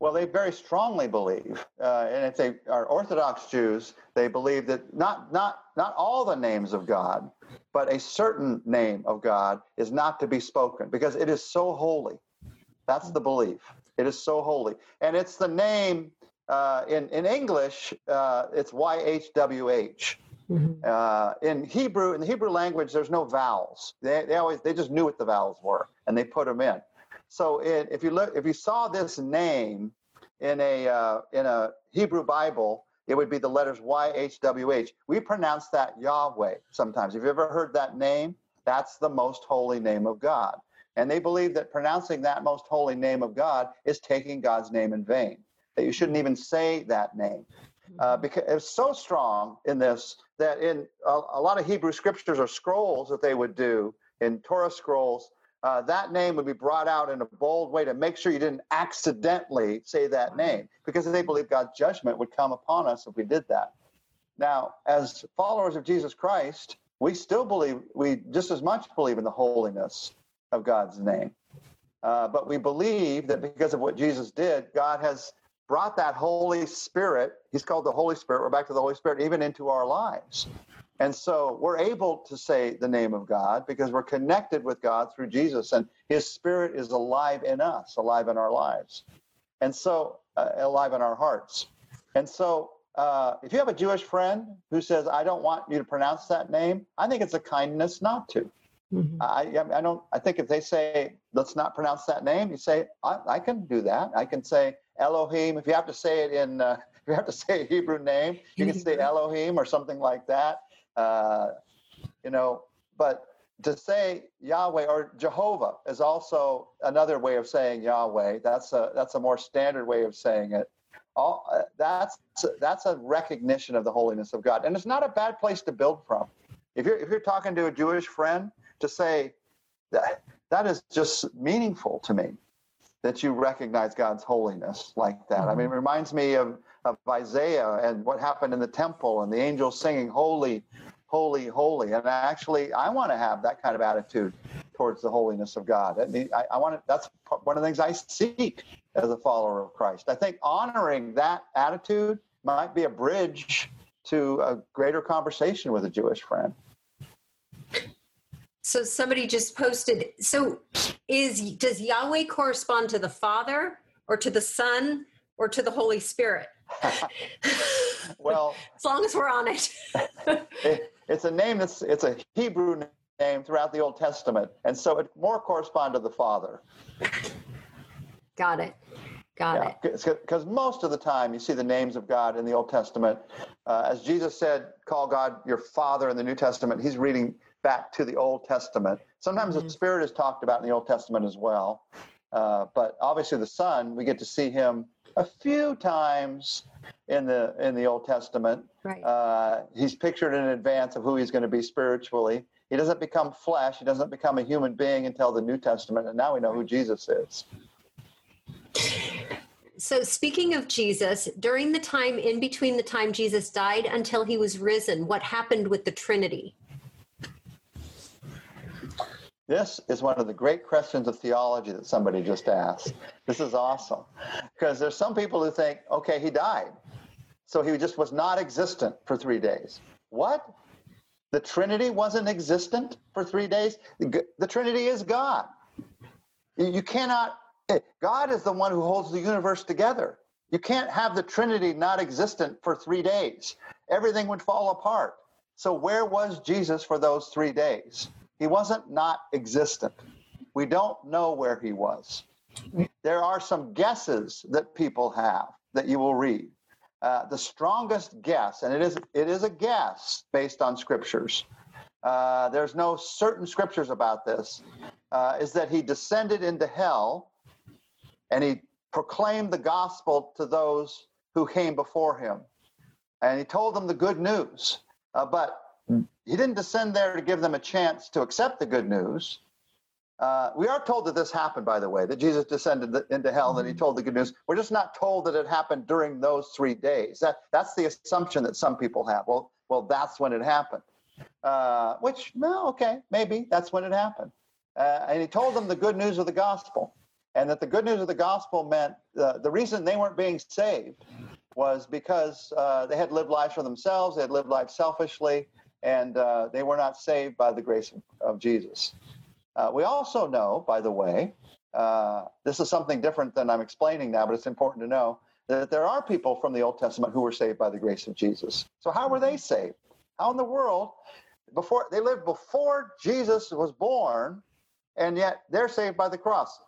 Well, they very strongly believe, uh, and if they are Orthodox Jews, they believe that not not not all the names of God, but a certain name of God is not to be spoken because it is so holy. That's the belief. It is so holy. And it's the name uh, in, in English, uh, it's YHWH. Mm-hmm. Uh, in Hebrew, in the Hebrew language, there's no vowels. They, they always they just knew what the vowels were and they put them in. So it, if you look, if you saw this name in a uh, in a Hebrew Bible, it would be the letters YHWH. We pronounce that Yahweh sometimes. Have you ever heard that name? That's the most holy name of God. And they believe that pronouncing that most holy name of God is taking God's name in vain, that you shouldn't even say that name. Uh, mm-hmm. because it's so strong in this that in a, a, lot of Hebrew scriptures or scrolls that they would do in Torah scrolls, uh, that name would be brought out in a bold way to make sure you didn't accidentally say that name because they believe God's judgment would come upon us if we did that. Now, as followers of Jesus Christ, we still believe, we just as much believe in the holiness of God's name. Uh, but we believe that because of what Jesus did, God has brought that Holy Spirit, He's called the Holy Spirit, we're back to the Holy Spirit, even into our lives. And so we're able to say the name of God because we're connected with God through Jesus, and His Spirit is alive in us, alive in our lives, and so uh, alive in our hearts. And so, uh, if you have a Jewish friend who says, "I don't want you to pronounce that name," I think it's a kindness not to. Mm-hmm. I, I don't. I think if they say, "Let's not pronounce that name," you say, "I, I can do that. I can say Elohim." If you have to say it in, uh, if you have to say a Hebrew name, you can say Elohim or something like that. Uh, you know, but to say Yahweh or Jehovah is also another way of saying Yahweh. That's a that's a more standard way of saying it. All uh, that's that's a recognition of the holiness of God, and it's not a bad place to build from. If you're if you're talking to a Jewish friend, to say that that is just meaningful to me that you recognize God's holiness like that. I mean, it mm-hmm. reminds me of of Isaiah and what happened in the temple and the angels singing, Holy, Holy, Holy. And actually, I want to have that kind of attitude towards the holiness of God. I, I want to, that's one of the things I seek as a follower of Christ. I think honoring that attitude might be a bridge to a greater conversation with a Jewish friend. So somebody just posted. So is does Yahweh correspond to the Father or to the Son or to the Holy Spirit? well, as long as we're on it. it. It's a name that's it's a Hebrew name throughout the Old Testament, and so it more corresponds to the Father. Got it. Got yeah, it. Because most of the time you see the names of God in the Old Testament. Uh, as Jesus said, call God your Father in the New Testament, he's reading back to the Old Testament. Sometimes mm-hmm. the Spirit is talked about in the Old Testament as well. Uh, but obviously, the Son, we get to see him a few times in the in the Old Testament. Right. Uh, he's pictured in advance of who he's going to be spiritually. He doesn't become flesh. He doesn't become a human being until the New Testament, and now we know who Jesus is. So, speaking of Jesus, during the time in between the time Jesus died until he was risen, what happened with the Trinity? This is one of the great questions of theology that somebody just asked. This is awesome. Because there's some people who think, okay, he died. So he just was not existent for three days. What? The Trinity wasn't existent for three days? The Trinity is God. You cannot, eh, God is the one who holds the universe together. You can't have the Trinity not existent for three days. Everything would fall apart. So, where was Jesus for those three days? He wasn't not existent. We don't know where he was. There are some guesses that people have that you will read. Uh, the strongest guess, and it is it is a guess based on scriptures. Uh, there's no certain scriptures about this. Uh, is that he descended into hell, and he proclaimed the gospel to those who came before him, and he told them the good news. Uh, but he didn't descend there to give them a chance to accept the good news. Uh, we are told that this happened, by the way, that Jesus descended into hell and that he mm-hmm. told the good news. We're just not told that it happened during those three days. That, that's the assumption that some people have. Well, well, that's when it happened. Uh, which, well, okay, maybe that's when it happened. Uh, and he told them the good news of the gospel, and that the good news of the gospel meant uh, the reason they weren't being saved was because uh, they had lived lives for themselves, they had lived lives selfishly, and uh, they were not saved by the grace of, Jesus. Uh, we also know, by the way, uh, this is something different than I'm explaining now, but it's important to know that there are people from the Old Testament who were saved by the grace of Jesus. So, how were they saved? How in the world, before they lived before Jesus was born, and yet they're saved by the cross?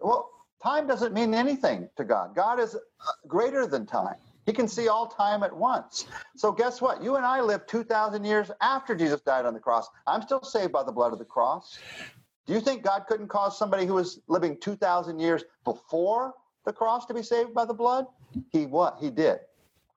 Well, time doesn't mean anything to God. God is uh, greater than time. He can see all time at once. So guess what? You and I lived 2,000 years after Jesus died on the cross. I'm still saved by the blood of the cross. Do you think God couldn't cause somebody who was living 2,000 years before the cross to be saved by the blood? He what? He did.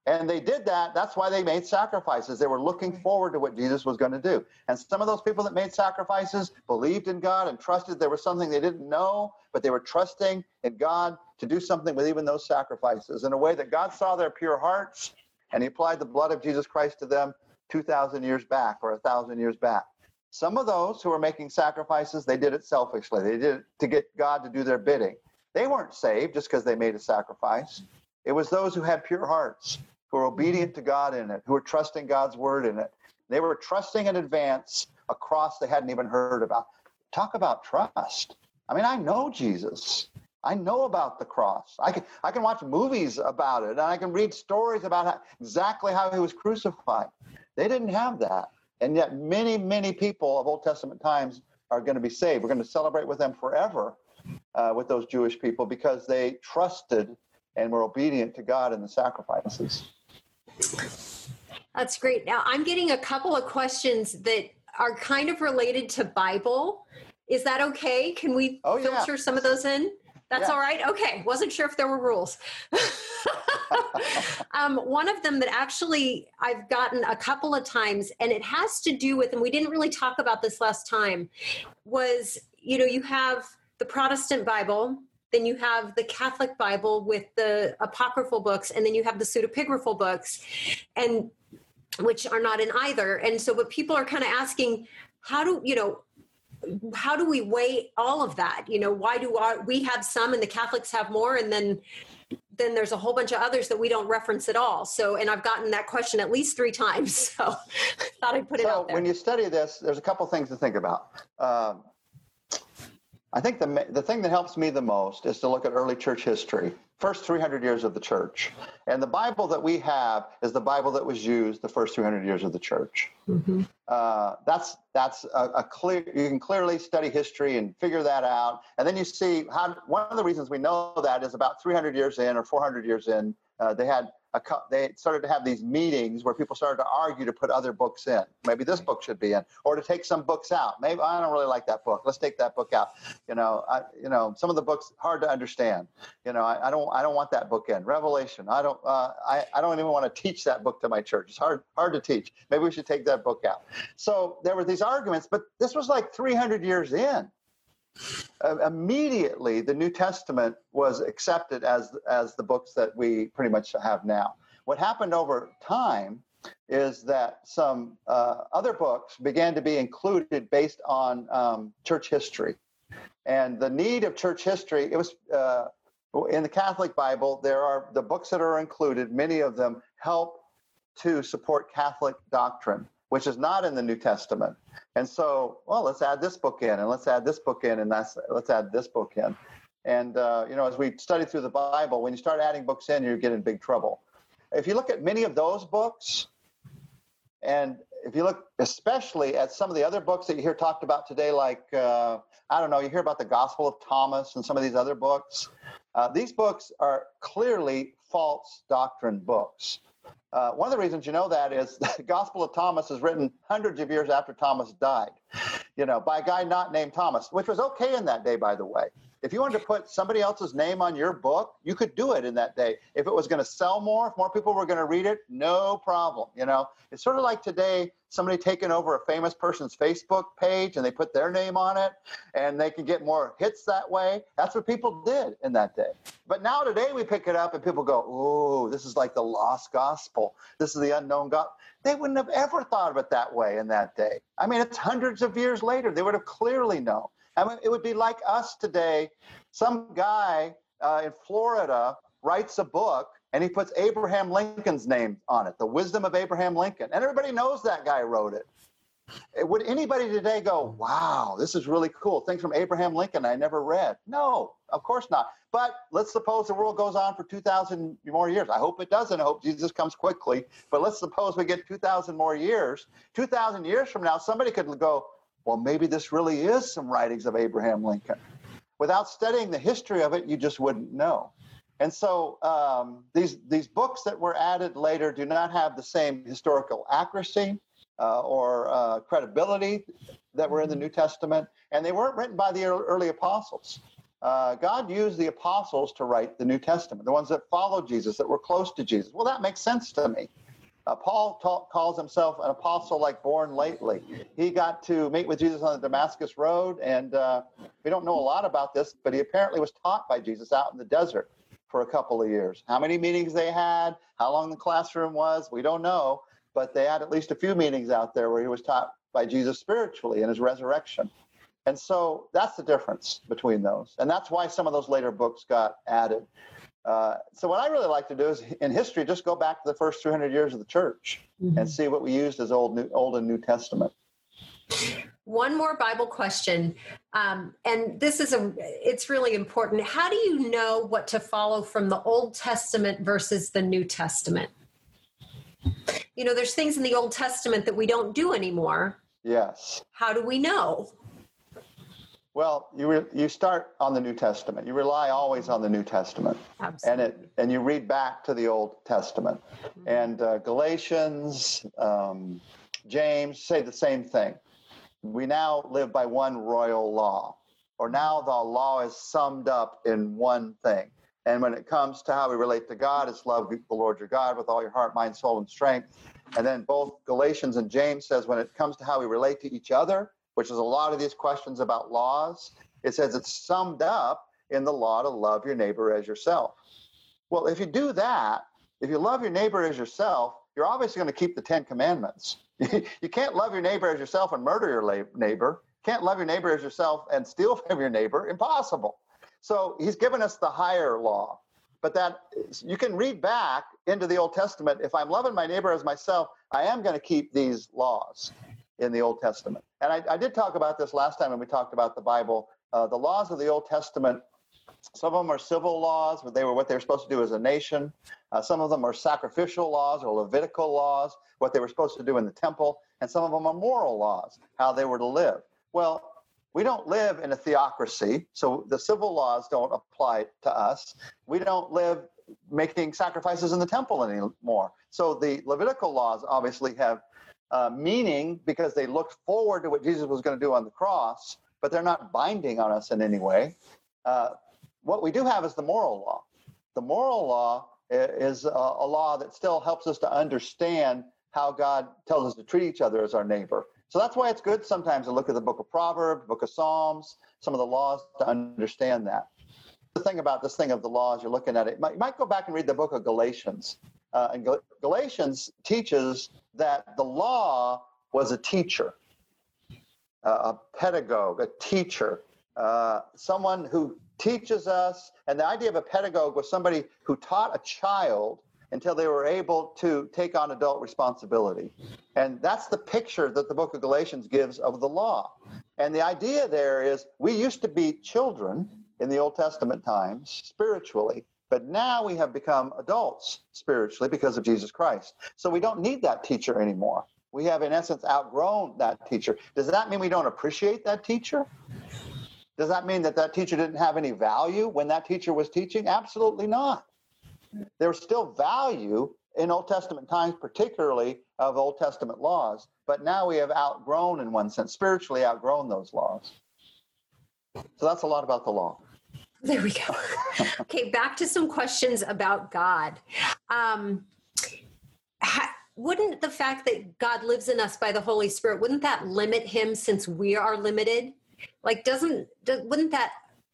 And they did that. That's why they made sacrifices. They were looking forward to what Jesus was going to do. And some of those people that made sacrifices believed in God and trusted there was something they didn't know, but they were trusting in God to do something with even those sacrifices in a way that God saw their pure hearts and He applied the blood of Jesus Christ to them 2,000 years back or 1,000 years back. Some of those who were making sacrifices, they did it selfishly. They did it to get God to do their bidding. They weren't saved just because they made a sacrifice. It was those who had pure hearts, who were obedient to God in it, who were trusting God's word in it. They were trusting in advance a cross they hadn't even heard about. Talk about trust. I mean, I know Jesus. I know about the cross. I can I can watch movies about it, and I can read stories about how, exactly how he was crucified. They didn't have that, and yet many many people of Old Testament times are going to be saved. We're going to celebrate with them forever, uh, with those Jewish people because they trusted and were obedient to God in the sacrifices. That's great. Now I'm getting a couple of questions that are kind of related to Bible. Is that okay? Can we oh, yeah. filter some of those in? That's Yeah. all right. Okay. Wasn't sure if there were rules. um, one of them that actually I've gotten a couple of times, and it has to do with, and we didn't really talk about this last time, was you know, you have the Protestant Bible, then you have the Catholic Bible with the apocryphal books, and then you have the pseudepigraphal books, and which are not in either. And so, but people are kind of asking, how do you know? how do we weigh all of that you know why do our, we have some and the catholics have more and then then there's a whole bunch of others that we don't reference at all so and i've gotten that question at least three times so thought i'd put it out there when you study this, there's a couple things to think about. Um, I think the the thing that helps me the most is to look at early church history, first 300 years of the church, and the Bible that we have is the Bible that was used the first 300 years of the church. Uh, that's that's a, a clear. You can clearly study history and figure that out, and then you see how. One of the reasons we know that is about 300 years in or 400 years in, uh, they had a, they started to have these meetings where people started to argue to put other books in. Maybe this book should be in, or to take some books out. Maybe I don't really like that book. Let's take that book out. You know, I, you know, some of the books hard to understand. You know, I, I don't I don't want that book in. Revelation. I don't uh, I I don't even want to teach that book to my church. It's hard hard to teach. Maybe we should take that book out. So there were these arguments, but this was like 300 years in. Uh, immediately, the New Testament was accepted as as the books that we pretty much have now. What happened over time is that some uh, other books began to be included based on um, church history, and the need of church history. It was uh, in the Catholic Bible. There are the books that are included. Many of them help to support Catholic doctrine, which is not in the New Testament. And so, well, let's add this book in, and let's add this book in, and that's let's add this book in. And uh, you know, as we study through the Bible, when you start adding books in, you get in big trouble. If you look at many of those books, and if you look especially at some of the other books that you hear talked about today, like uh, I don't know, you hear about the Gospel of Thomas and some of these other books. Uh, these books are clearly false doctrine books. Uh, one of the reasons you know that is the Gospel of Thomas is written hundreds of years after Thomas died, you know, by a guy not named Thomas, which was okay in that day, by the way. If you wanted to put somebody else's name on your book, you could do it in that day. If it was going to sell more, if more people were going to read it, no problem. You know, it's sort of like today, somebody taking over a famous person's Facebook page and they put their name on it and they can get more hits that way. That's what people did in that day. But now today we pick it up and people go, "Oh, this is like the lost gospel. This is the unknown God." They wouldn't have ever thought of it that way in that day. I mean, it's hundreds of years later. They would have clearly known. I mean, it would be like us today. Some guy uh, in Florida writes a book and he puts Abraham Lincoln's name on it, The Wisdom of Abraham Lincoln. And everybody knows that guy wrote it. Would anybody today go, wow, this is really cool? Things from Abraham Lincoln I never read. No, of course not. But let's suppose the world goes on for 2,000 more years. I hope it doesn't. I hope Jesus comes quickly. But let's suppose we get 2,000 more years. 2,000 years from now, somebody could go, well, maybe this really is some writings of Abraham Lincoln. Without studying the history of it, you just wouldn't know. And so um, these these books that were added later do not have the same historical accuracy uh, or uh, credibility that were in the New Testament, and they weren't written by the early apostles. Uh, God used the apostles to write the New Testament, the ones that followed Jesus, that were close to Jesus. Well, that makes sense to me. Uh, Paul ta- calls himself an apostle like born lately. He got to meet with Jesus on the Damascus Road, and uh, we don't know a lot about this, but he apparently was taught by Jesus out in the desert for a couple of years. How many meetings they had, how long the classroom was, we don't know. but they had at least a few meetings out there where he was taught by Jesus spiritually in his resurrection. And so that's the difference between those. And that's why some of those later books got added. Uh, so what I really like to do is in history, just go back to the first 300 years of the church mm-hmm. and see what we used as Old, New, Old and New Testament. One more Bible question, um, and this is a it's really important. How do you know what to follow from the Old Testament versus the New Testament? You know, there's things in the Old Testament that we don't do anymore. Yes. How do we know? Well, you re- you start on the New Testament. You rely always on the New Testament, Absolutely. and it and you read back to the Old Testament, mm-hmm. and uh, Galatians, um, James say the same thing. We now live by one royal law, or now the law is summed up in one thing. And when it comes to how we relate to God, it's love the Lord your God with all your heart, mind, soul, and strength. And then both Galatians and James says when it comes to how we relate to each other, which is a lot of these questions about laws, it says it's summed up in the law to love your neighbor as yourself. Well, if you do that, if you love your neighbor as yourself, you're obviously going to keep the Ten Commandments. you can't love your neighbor as yourself and murder your neighbor. Can't love your neighbor as yourself and steal from your neighbor. Impossible. So he's given us the higher law. But that you can read back into the Old Testament. If I'm loving my neighbor as myself, I am going to keep these laws in the Old Testament. And I, I did talk about this last time when we talked about the Bible. Uh, the laws of the Old Testament, some of them are civil laws, but they were what they were supposed to do as a nation. Uh, some of them are sacrificial laws or Levitical laws, what they were supposed to do in the temple. And some of them are moral laws, how they were to live. Well, we don't live in a theocracy, so the civil laws don't apply to us. We don't live making sacrifices in the temple anymore. So the Levitical laws obviously have uh, meaning because they looked forward to what Jesus was going to do on the cross, but they're not binding on us in any way. Uh, what we do have is the moral law. The moral law is a, a law that still helps us to understand how God tells us to treat each other as our neighbor. So that's why it's good sometimes to look at the book of Proverbs, book of Psalms, some of the laws to understand that. The thing about this thing of the laws, you're looking at it, you might, you might go back and read the book of Galatians. Uh, and Gal- Galatians teaches that the law was a teacher, uh, a pedagogue, a teacher, uh, someone who teaches us. And the idea of a pedagogue was somebody who taught a child until they were able to take on adult responsibility. And that's the picture that the book of Galatians gives of the law. And the idea there is we used to be children in the Old Testament times spiritually, but now we have become adults spiritually because of Jesus Christ. So we don't need that teacher anymore. We have, in essence, outgrown that teacher. Does that mean we don't appreciate that teacher? Does that mean that that teacher didn't have any value when that teacher was teaching? Absolutely not. There's still value in Old Testament times, particularly of Old Testament laws, but now we have outgrown, in one sense, spiritually outgrown those laws. So that's a lot about the law. There we go. okay, back to some questions about God. Um, ha- wouldn't the fact that God lives in us by the Holy Spirit wouldn't that limit Him since we are limited? Like, doesn't does, wouldn't that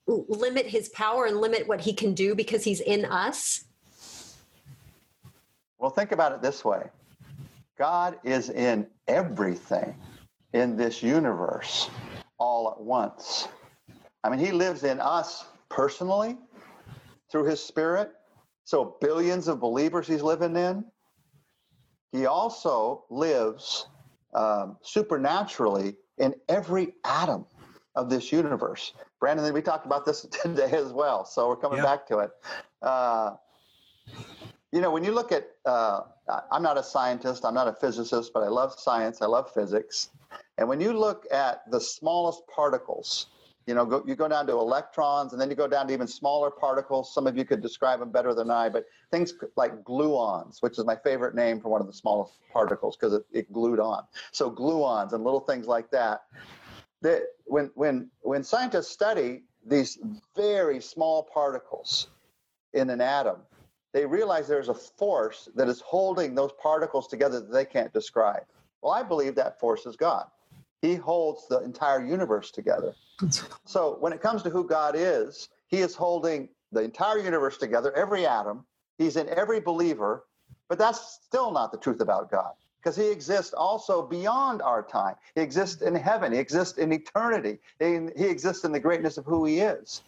limit His power and limit what He can do because He's in us? Well, think about it this way God is in everything in this universe all at once. I mean, He lives in us personally through His Spirit. So, billions of believers He's living in. He also lives um, supernaturally in every atom of this universe. Brandon, we talked about this today as well, so we're coming back to it. Uh, you know, when you look at, uh, I'm not a scientist, I'm not a physicist, but I love science, I love physics. And when you look at the smallest particles, you know, go, you go down to electrons and then you go down to even smaller particles. Some of you could describe them better than I, but things like gluons, which is my favorite name for one of the smallest particles because it, it glued on. So gluons and little things like that. That when, when, when scientists study these very small particles in an atom, they realize there's a force that is holding those particles together that they can't describe. Well, I believe that force is God. He holds the entire universe together. So when it comes to who God is, He is holding the entire universe together, every atom. He's in every believer, but that's still not the truth about God. because he exists also beyond our time. He exists in heaven, he exists in eternity, he, he exists in the greatness of who he is.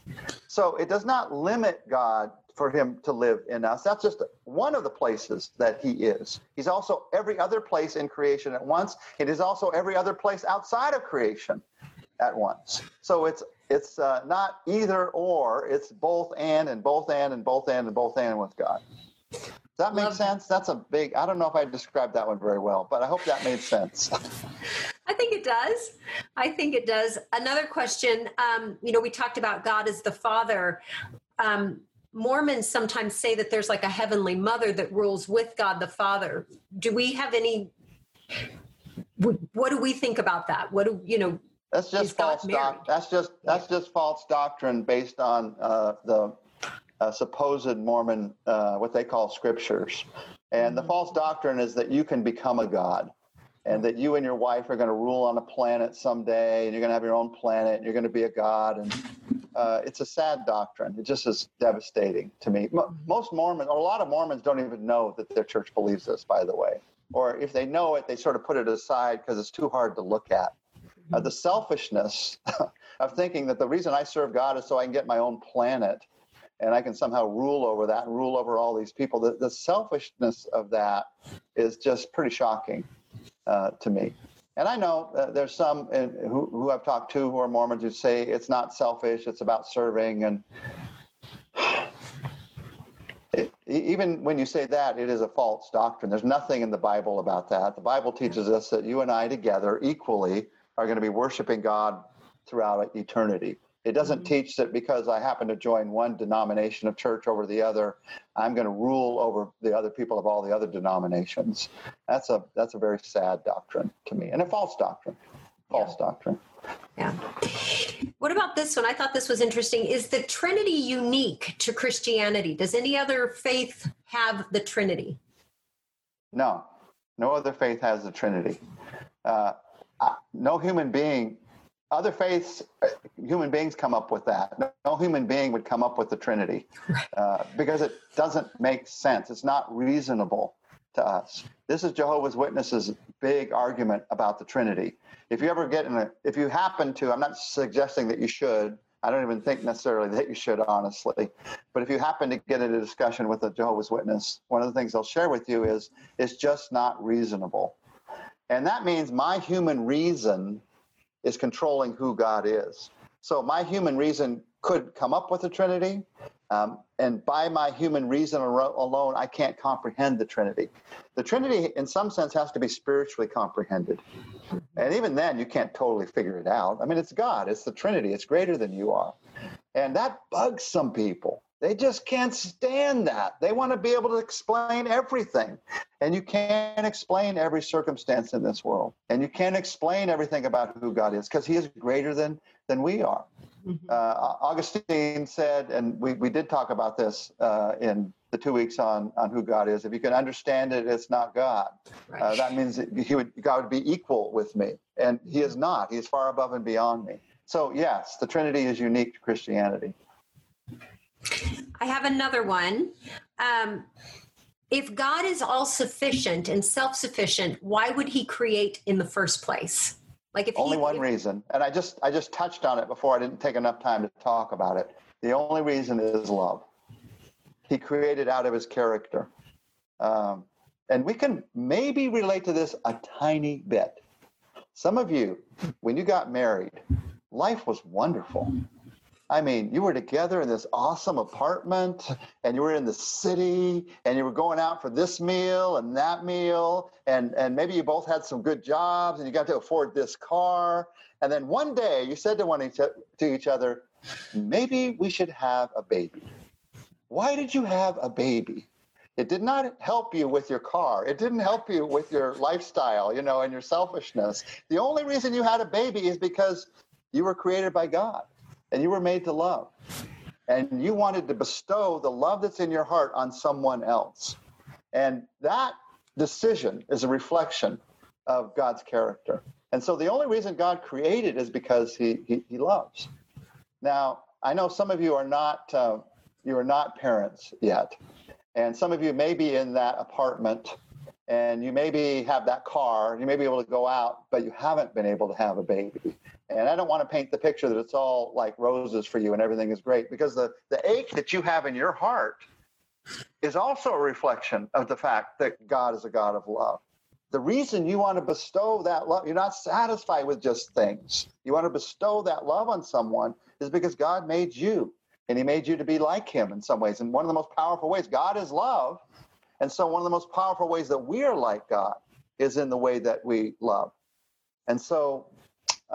So it does not limit God for him to live in us. That's just one of the places that he is. He's also every other place in creation at once. It is also every other place outside of creation at once. So it's it's uh, not either or. It's both and and both and and both and and both and with God. Does that make Love sense? That's a big. I don't know if I described that one very well, but I hope that made sense. I think it does. I think it does. Another question. Um, you know, we talked about God as the Father. Um, Mormons sometimes say that there's like a heavenly mother that rules with God the Father. Do we have any? What do we think about that? What do you know? That's just false doctrine. That's just that's just false doctrine based on uh, the uh, supposed Mormon uh, what they call scriptures, and the mm-hmm. false doctrine is that you can become a god, and that you and your wife are going to rule on a planet someday, and you're going to have your own planet, and you're going to be a god, and uh, it's a sad doctrine. It just is devastating to me. Mm-hmm. most Mormons, or a lot of Mormons, don't even know that their church believes this. By the way, or if they know it, they sort of put it aside because it's too hard to look at uh, the selfishness of thinking that the reason I serve God is so I can get my own planet and I can somehow rule over that and rule over all these people. The, the selfishness of that is just pretty shocking uh, to me. And I know uh, there's some in, who, who I've talked to who are Mormons who say it's not selfish, it's about serving. And it, even when you say that, it is a false doctrine. There's nothing in the Bible about that. The Bible teaches us that you and I together equally are going to be worshiping God throughout eternity. It doesn't mm-hmm. teach that because I happen to join one denomination of church over the other, I'm going to rule over the other people of all the other denominations. That's a that's a very sad doctrine to me, and a false doctrine. False yeah. doctrine. Yeah. What about this one? I thought this was interesting. Is the Trinity unique to Christianity? Does any other faith have the Trinity? No, no other faith has the Trinity. Uh, no human being other faiths uh, human beings come up with that. No, no human being would come up with the trinity uh, because it doesn't make sense. It's not reasonable to us. This is jehovah's witnesses big argument about the trinity. If you ever get in a if you happen to i'm not suggesting that you should. I don't even think necessarily that you should honestly. But if you happen to get in a discussion with a jehovah's witness one of the things they'll share with you is it's just not reasonable. And that means my human reason is controlling who God is. So my human reason could come up with a Trinity, um, and by my human reason alone, I can't comprehend the Trinity. The Trinity, in some sense, has to be spiritually comprehended. And even then, you can't totally figure it out. I mean, it's God, it's the Trinity, it's greater than you are. And that bugs some people. They just can't stand that. They want to be able to explain everything. And you can't explain every circumstance in this world. And you can't explain everything about who God is because he is greater than, than we are. Mm-hmm. Uh, Augustine said, and we, we did talk about this uh, in the two weeks on, on who God is. If you can understand it, it's not God. Right. Uh, that means that he would, God would be equal with me. And he is not. He's far above and beyond me. So, yes, the Trinity is unique to Christianity. I have another one. Um, if God is all sufficient and self sufficient, why would He create in the first place? Like if only he, one if, reason, and I just I just touched on it before. I didn't take enough time to talk about it. The only reason is love. He created out of His character, um, and we can maybe relate to this a tiny bit. Some of you, when you got married, life was wonderful. I mean, you were together in this awesome apartment and you were in the city and you were going out for this meal and that meal. And, and maybe you both had some good jobs and you got to afford this car. And then one day you said to one each, to each other, maybe we should have a baby. Why did you have a baby? It did not help you with your car. It didn't help you with your lifestyle, you know, and your selfishness. The only reason you had a baby is because you were created by God and you were made to love. And you wanted to bestow the love that's in your heart on someone else. And that decision is a reflection of God's character. And so the only reason God created is because he, he, he loves. Now, I know some of you are not uh, you are not parents yet, and some of you may be in that apartment and you maybe have that car, you may be able to go out, but you haven't been able to have a baby. And I don't want to paint the picture that it's all like roses for you and everything is great because the, the ache that you have in your heart is also a reflection of the fact that God is a God of love. The reason you want to bestow that love, you're not satisfied with just things. You want to bestow that love on someone is because God made you and he made you to be like him in some ways. And one of the most powerful ways, God is love. And so one of the most powerful ways that we are like God is in the way that we love. And so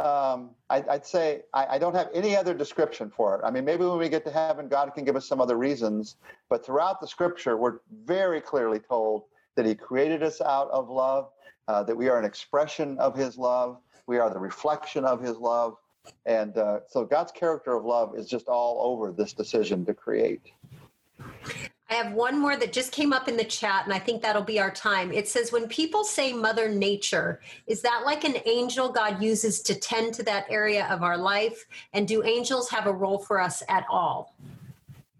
um, I, would say I, I, don't have any other description for it. I mean, maybe when we get to heaven, God can give us some other reasons. But throughout the scripture, we're very clearly told that He created us out of love, uh, that we are an expression of His love, we are the reflection of His love. And uh, so God's character of love is just all over this decision to create. I have one more that just came up in the chat, and I think that'll be our time. It says, When people say Mother Nature, is that like an angel God uses to tend to that area of our life? And do angels have a role for us at all?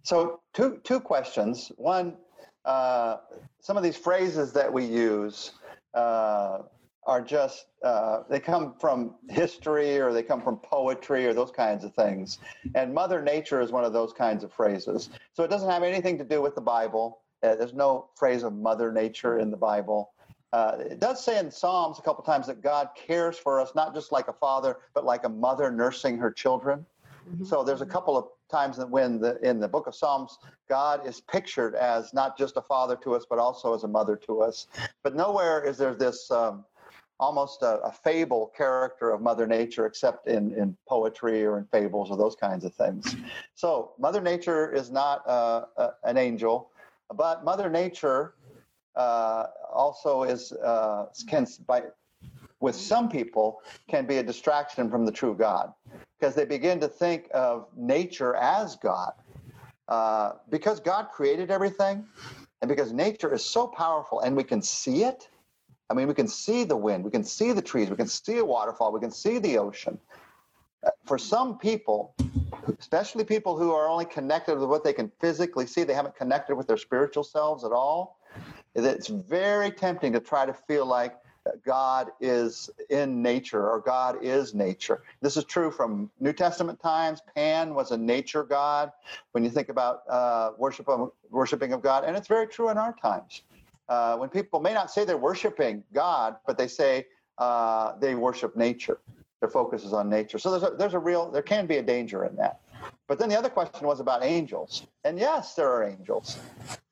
So, two, two questions. One, uh, some of these phrases that we use, uh, are just uh, they come from history or they come from poetry or those kinds of things. And mother nature is one of those kinds of phrases. So it doesn't have anything to do with the bible. Uh, there's no phrase of mother nature in the bible. Uh, it does say in psalms a couple times that god cares for us not just like a father but like a mother nursing her children. Mm-hmm. so there's a couple of times that when the, in the book of psalms god is pictured as not just a father to us but also as a mother to us. But nowhere is there this um, almost a, a, fable character of Mother Nature, except in, in poetry or in fables or those kinds of things. So, Mother Nature is not uh, uh, an angel, but Mother Nature uh, also is uh, can by with some people can be a distraction from the true God because they begin to think of nature as God. Uh, because God created everything, and because nature is so powerful and we can see it, I mean, we can see the wind, we can see the trees, we can see a waterfall, we can see the ocean. Uh, for some people, especially people who are only connected with what they can physically see, they haven't connected with their spiritual selves at all. It's very tempting to try to feel like God is in nature or God is nature. This is true from New Testament times. Pan was a nature God when you think about uh, worship of, worshiping of God, and it's very true in our times uh, when people may not say they're worshiping God, but they say uh, they worship nature. Their focus is on nature. So there's a, there's a real, there can be a danger in that. But then the other question was about angels. And yes, there are angels.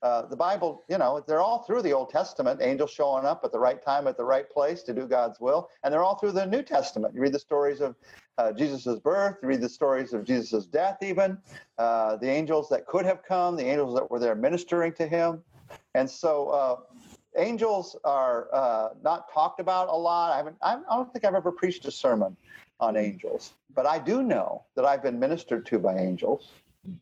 Uh, the Bible, you know, they're all through the Old Testament, angels showing up at the right time, at the right place to do God's will. And they're all through the New Testament. You read the stories of uh, Jesus' birth, you read the stories of Jesus' death, even, uh, the angels that could have come, the angels that were there ministering to him. And so uh, angels are uh, not talked about a lot. I haven't. I don't think I've ever preached a sermon on angels, but I do know that I've been ministered to by angels.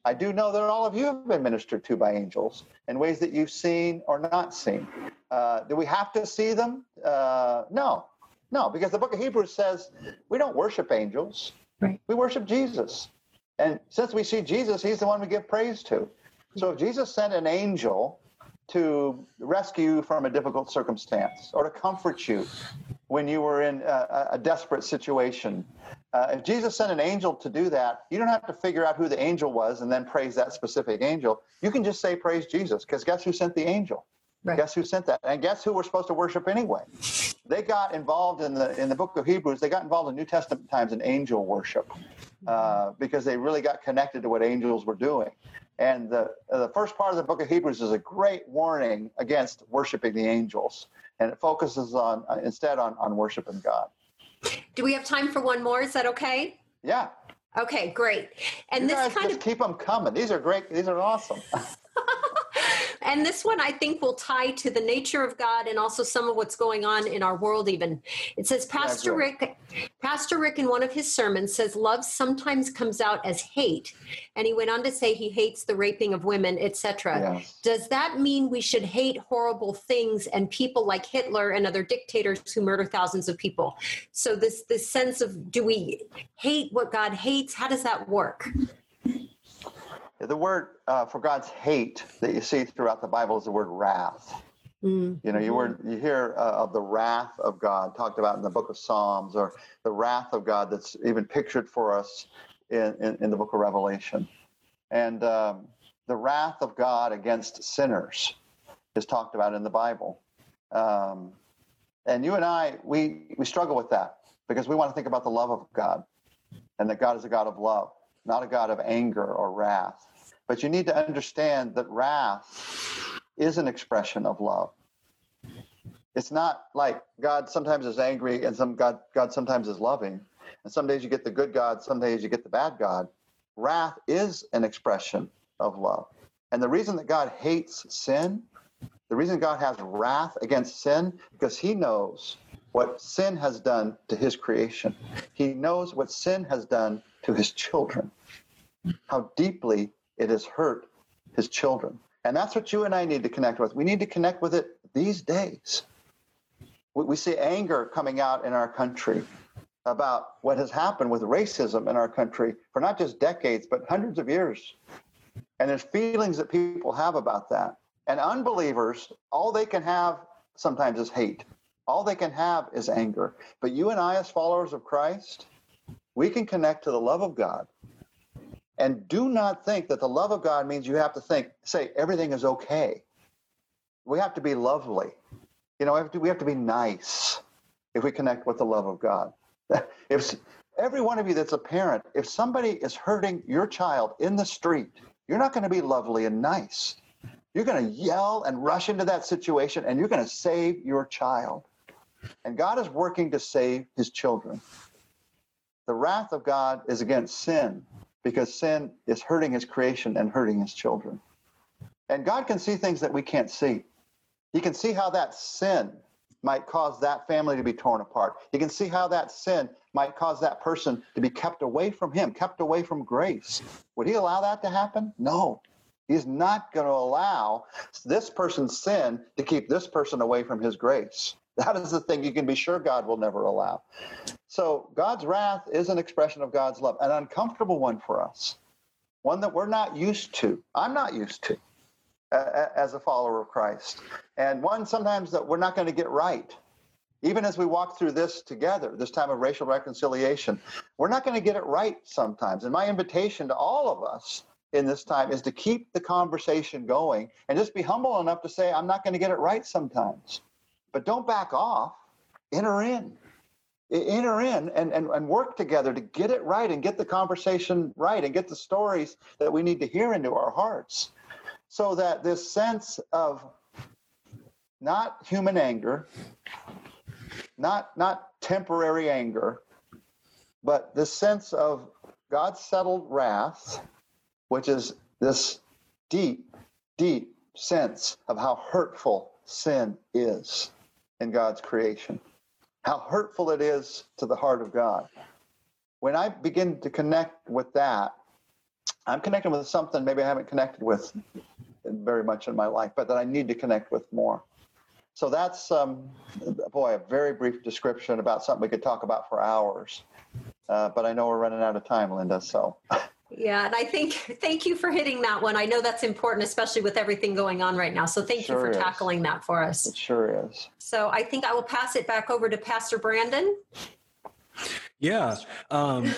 I do know that all of you have been ministered to by angels in ways that you've seen or not seen. Uh, do we have to see them? Uh, no, no, because the book of Hebrews says we don't worship angels. Right. We worship Jesus. And since we see Jesus, he's the one we give praise to. So if Jesus sent an angel to rescue you from a difficult circumstance or to comfort you when you were in a, a desperate situation. Uh, if Jesus sent an angel to do that, you don't have to figure out who the angel was and then praise that specific angel. You can just say, Praise Jesus, because guess who sent the angel? Right. Guess who sent that? And guess who we're supposed to worship anyway? They got involved in the in the book of Hebrews. They got involved in New Testament times in angel worship uh, because they really got connected to what angels were doing. And the, the first part of the book of Hebrews is a great warning against worshiping the angels. And it focuses on uh, instead on, on worshiping God. Do we have time for one more? Is that okay? Yeah. Okay, great. And you this kind of keep them coming. These are great. These are awesome. And this one I think will tie to the nature of God and also some of what's going on in our world even. It says Pastor Rick Pastor Rick in one of his sermons says love sometimes comes out as hate. And he went on to say he hates the raping of women, etc. Does that mean we should hate horrible things and people like Hitler and other dictators who murder thousands of people? So this this sense of do we hate what God hates? How does that work? The word uh, for God's hate that you see throughout the Bible is the word wrath. Mm. You know, you were you hear uh, of the wrath of God talked about in the book of Psalms, or the wrath of God that's even pictured for us in, in, in the book of Revelation, and um, the wrath of God against sinners is talked about in the Bible. Um, and you and I, we we struggle with that because we want to think about the love of God, and that God is a God of love, not a God of anger or wrath. But you need to understand that wrath is an expression of love. It's not like God sometimes is angry and some God God sometimes is loving. And some days you get the good God, some days you get the bad God. Wrath is an expression of love. And the reason that God hates sin, the reason God has wrath against sin, because he knows what sin has done to his creation. He knows what sin has done to his children. How deeply it has hurt his children. And that's what you and I need to connect with. We need to connect with it these days. We, see anger coming out in our country about what has happened with racism in our country for not just decades, but hundreds of years. And there's feelings that people have about that. And unbelievers, all they can have sometimes is hate. All they can have is anger. But you and I, as followers of Christ, we can connect to the love of God and do not think that the love of God means you have to think, say, everything is okay. We have to be lovely. You know, we have to, we have to be nice if we connect with the love of God. if every one of you that's a parent, if somebody is hurting your child in the street, you're not going to be lovely and nice. You're going to yell and rush into that situation and you're going to save your child. And God is working to save his children. The wrath of God is against sin because sin is hurting his creation and hurting his children. And God can see things that we can't see. He can see how that sin might cause that family to be torn apart. He can see how that sin might cause that person to be kept away from him, kept away from grace. Would he allow that to happen? No. He's not going to allow this person's sin to keep this person away from his grace. That is the thing you can be sure God will never allow. So God's wrath is an expression of God's love, an uncomfortable one for us, one that we're not used to. I'm not used to as a follower of Christ, and one sometimes that we're not going to get right. Even as we walk through this together, this time of racial reconciliation, we're not going to get it right sometimes. And my invitation to all of us in this time is to keep the conversation going and just be humble enough to say, I'm not going to get it right sometimes. But don't back off, enter in. Enter in and, and, and work together to get it right and get the conversation right and get the stories that we need to hear into our hearts so that this sense of not human anger not not temporary anger but this sense of god's settled wrath which is this deep deep sense of how hurtful sin is in god's creation how hurtful it is to the heart of God. When I begin to connect with that, I'm connecting with something maybe I haven't connected with very much in my life, but that I need to connect with more. So that's, um, boy, a very brief description about something we could talk about for hours. Uh, but I know we're running out of time, Linda. So. Yeah, and I think thank you for hitting that one. I know that's important, especially with everything going on right now. So thank sure you for is. tackling that for us. It sure is. So I think I will pass it back over to Pastor Brandon. Yeah, um,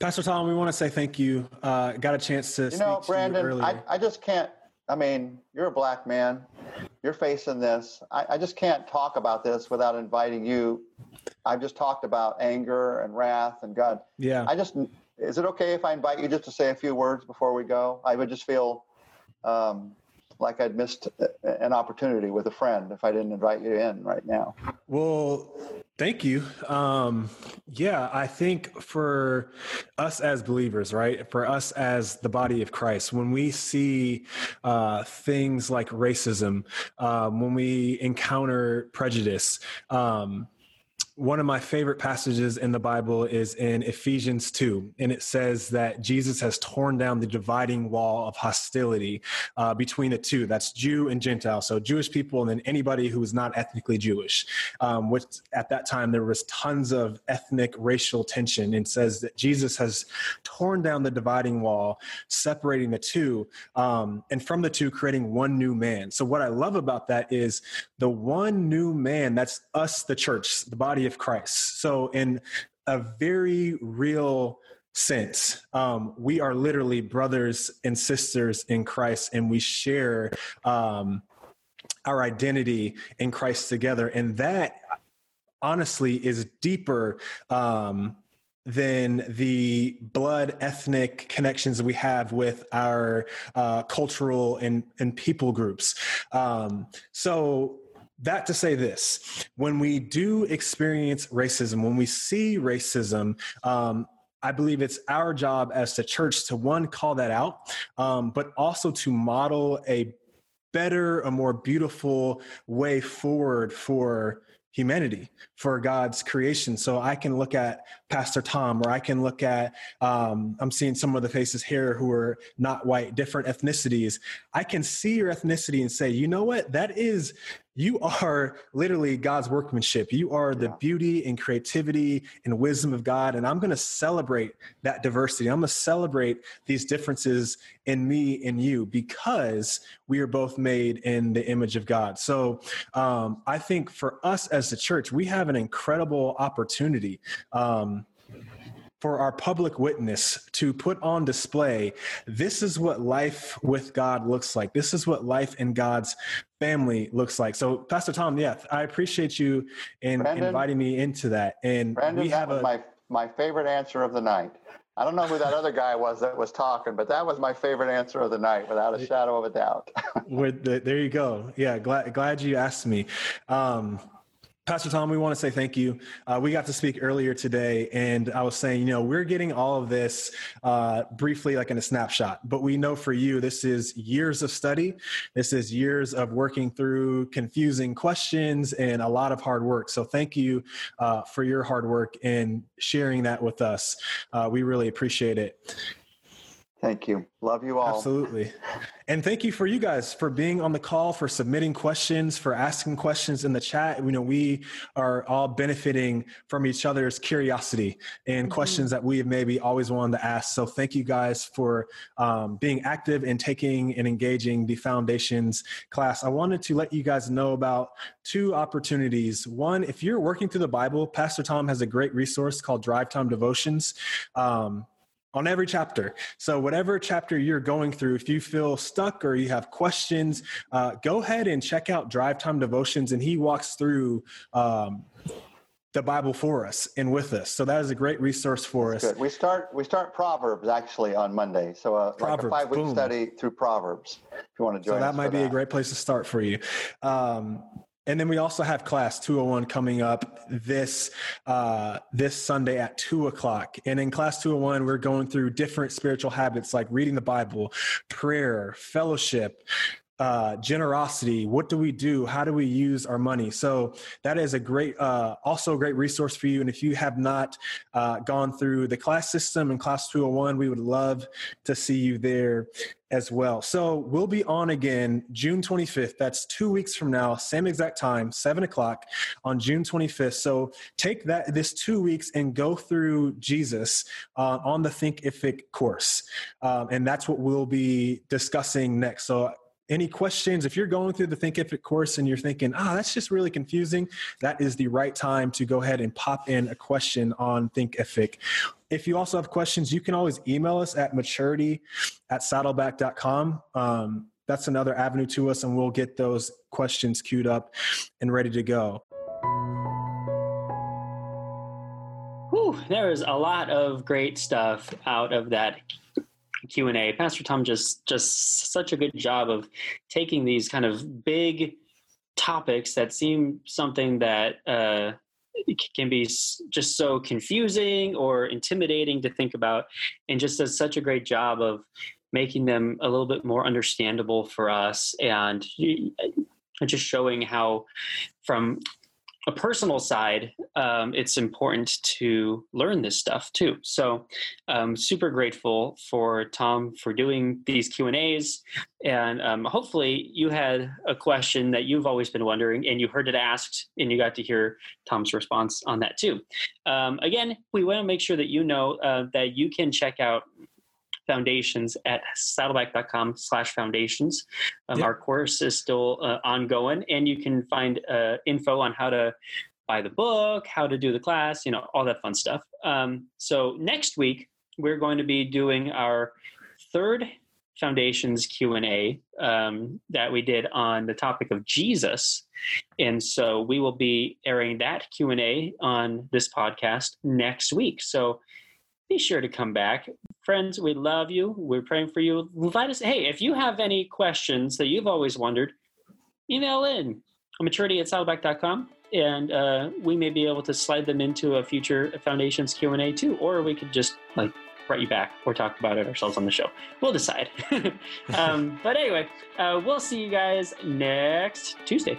Pastor Tom, we want to say thank you. Uh, got a chance to you know, Brandon. You I, I just can't. I mean, you're a black man. You're facing this. I, I just can't talk about this without inviting you. I've just talked about anger and wrath and God. Yeah. I just is it okay if I invite you just to say a few words before we go? I would just feel um, like I'd missed an opportunity with a friend if I didn't invite you in right now. Well, thank you. Um, yeah, I think for us as believers, right, for us as the body of Christ, when we see uh, things like racism, um, when we encounter prejudice, um, one of my favorite passages in the Bible is in Ephesians 2, and it says that Jesus has torn down the dividing wall of hostility uh, between the two. That's Jew and Gentile, so Jewish people and then anybody who is not ethnically Jewish. Um, which at that time there was tons of ethnic racial tension, and says that Jesus has torn down the dividing wall, separating the two, um, and from the two creating one new man. So what I love about that is the one new man. That's us, the church, the body of Christ. So, in a very real sense, um, we are literally brothers and sisters in Christ, and we share um, our identity in Christ together. And that honestly is deeper um, than the blood ethnic connections we have with our uh, cultural and, and people groups. Um, so that to say this when we do experience racism when we see racism um, i believe it's our job as the church to one call that out um, but also to model a better a more beautiful way forward for humanity for god's creation. So i can look at pastor tom or i can look at um, i'm seeing some of the faces here who are not white different ethnicities. I can see your ethnicity and say you know what? That is you are literally God's workmanship. You are the yeah. beauty and creativity and wisdom of God. And I'm going to celebrate that diversity. I'm going to celebrate these differences in me and you because we are both made in the image of God. So um, I think for us as the church, we have an incredible opportunity. Um, for our public witness to put on display this is what life with God looks like. This is what life in God's family looks like. So, Pastor Tom, yeah, I appreciate you in Brandon, inviting me into that. And Brandon, we have a, my my favorite answer of the night. I don't know who that other guy was that was talking, but that was my favorite answer of the night, without a shadow of a doubt. the, there you go. Yeah, glad glad you asked me. Um, Pastor Tom, we want to say thank you. Uh, we got to speak earlier today, and I was saying, you know, we're getting all of this uh, briefly, like in a snapshot, but we know for you, this is years of study. This is years of working through confusing questions and a lot of hard work. So, thank you uh, for your hard work and sharing that with us. Uh, we really appreciate it. Thank you. Love you all. Absolutely. And thank you for you guys for being on the call, for submitting questions, for asking questions in the chat. You know, we are all benefiting from each other's curiosity and mm-hmm. questions that we have maybe always wanted to ask. So thank you guys for um, being active and taking and engaging the foundations class. I wanted to let you guys know about two opportunities. One, if you're working through the Bible, Pastor Tom has a great resource called Drive Time Devotions. Um, on every chapter. So, whatever chapter you're going through, if you feel stuck or you have questions, uh, go ahead and check out Drive Time Devotions, and he walks through. Um, the Bible for us and with us, so that is a great resource for That's us. Good. We start we start Proverbs actually on Monday, so uh, Proverbs, like a five week study through Proverbs. If you want to join, so that might be that. a great place to start for you. Um, and then we also have class 201 coming up this uh, this Sunday at two o'clock. And in class 201, we're going through different spiritual habits like reading the Bible, prayer, fellowship, uh, generosity. What do we do? How do we use our money? So that is a great uh, also a great resource for you. And if you have not uh, gone through the class system in class 201 we would love to see you there as well. So we'll be on again june 25th that's two weeks from now same exact time 7 o'clock on june 25th so take that this two weeks and go through jesus uh, on the thinkific course. Um, and that's what we'll be discussing next. So any questions. If you're going through the thinkific course and you're thinking ah oh, that's just really confusing that is the right time to go ahead and pop in a question on thinkific if you also have questions you can always email us at maturity at saddleback.com um, that's another avenue to us and we'll get those questions queued up and ready to go. Whew, there is a lot of great stuff out of that Q and A. Pastor Tom just just such a good job of taking these kind of big topics that seem something that uh, can be just so confusing or intimidating to think about, and just does such a great job of making them a little bit more understandable for us and just showing how from a personal side, um, it's important to learn this stuff too. So, um, super grateful for Tom for doing these Q and A's, and um, hopefully you had a question that you've always been wondering, and you heard it asked, and you got to hear Tom's response on that too. Um, again, we want to make sure that you know uh, that you can check out foundations at saddleback.com slash foundations. Um, yep. Our course is still uh, ongoing, and you can find uh, info on how to buy the book, how to do the class, you know, all that fun stuff. Um, so next week, we're going to be doing our third foundations q&a um, that we did on the topic of jesus and so we will be airing that q&a on this podcast next week so be sure to come back. Friends, we love you. We're praying for you. Invite us. Hey, if you have any questions that you've always wondered, email in maturity at saddleback.com and uh, we may be able to slide them into a future foundations q&a too or we could just like write you back or talk about it ourselves on the show we'll decide um, but anyway uh, we'll see you guys next tuesday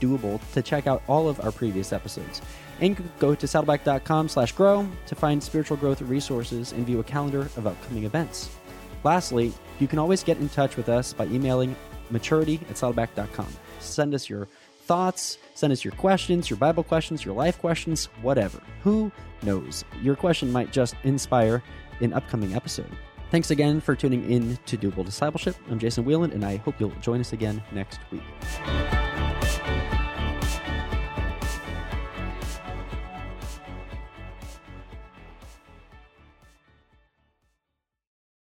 doable to check out all of our previous episodes. And go to saddleback.com slash grow to find spiritual growth resources and view a calendar of upcoming events. Lastly, you can always get in touch with us by emailing maturity at saddleback.com. Send us your thoughts, send us your questions, your Bible questions, your life questions, whatever. Who knows? Your question might just inspire an upcoming episode. Thanks again for tuning in to Doable Discipleship. I'm Jason Whelan, and I hope you'll join us again next week.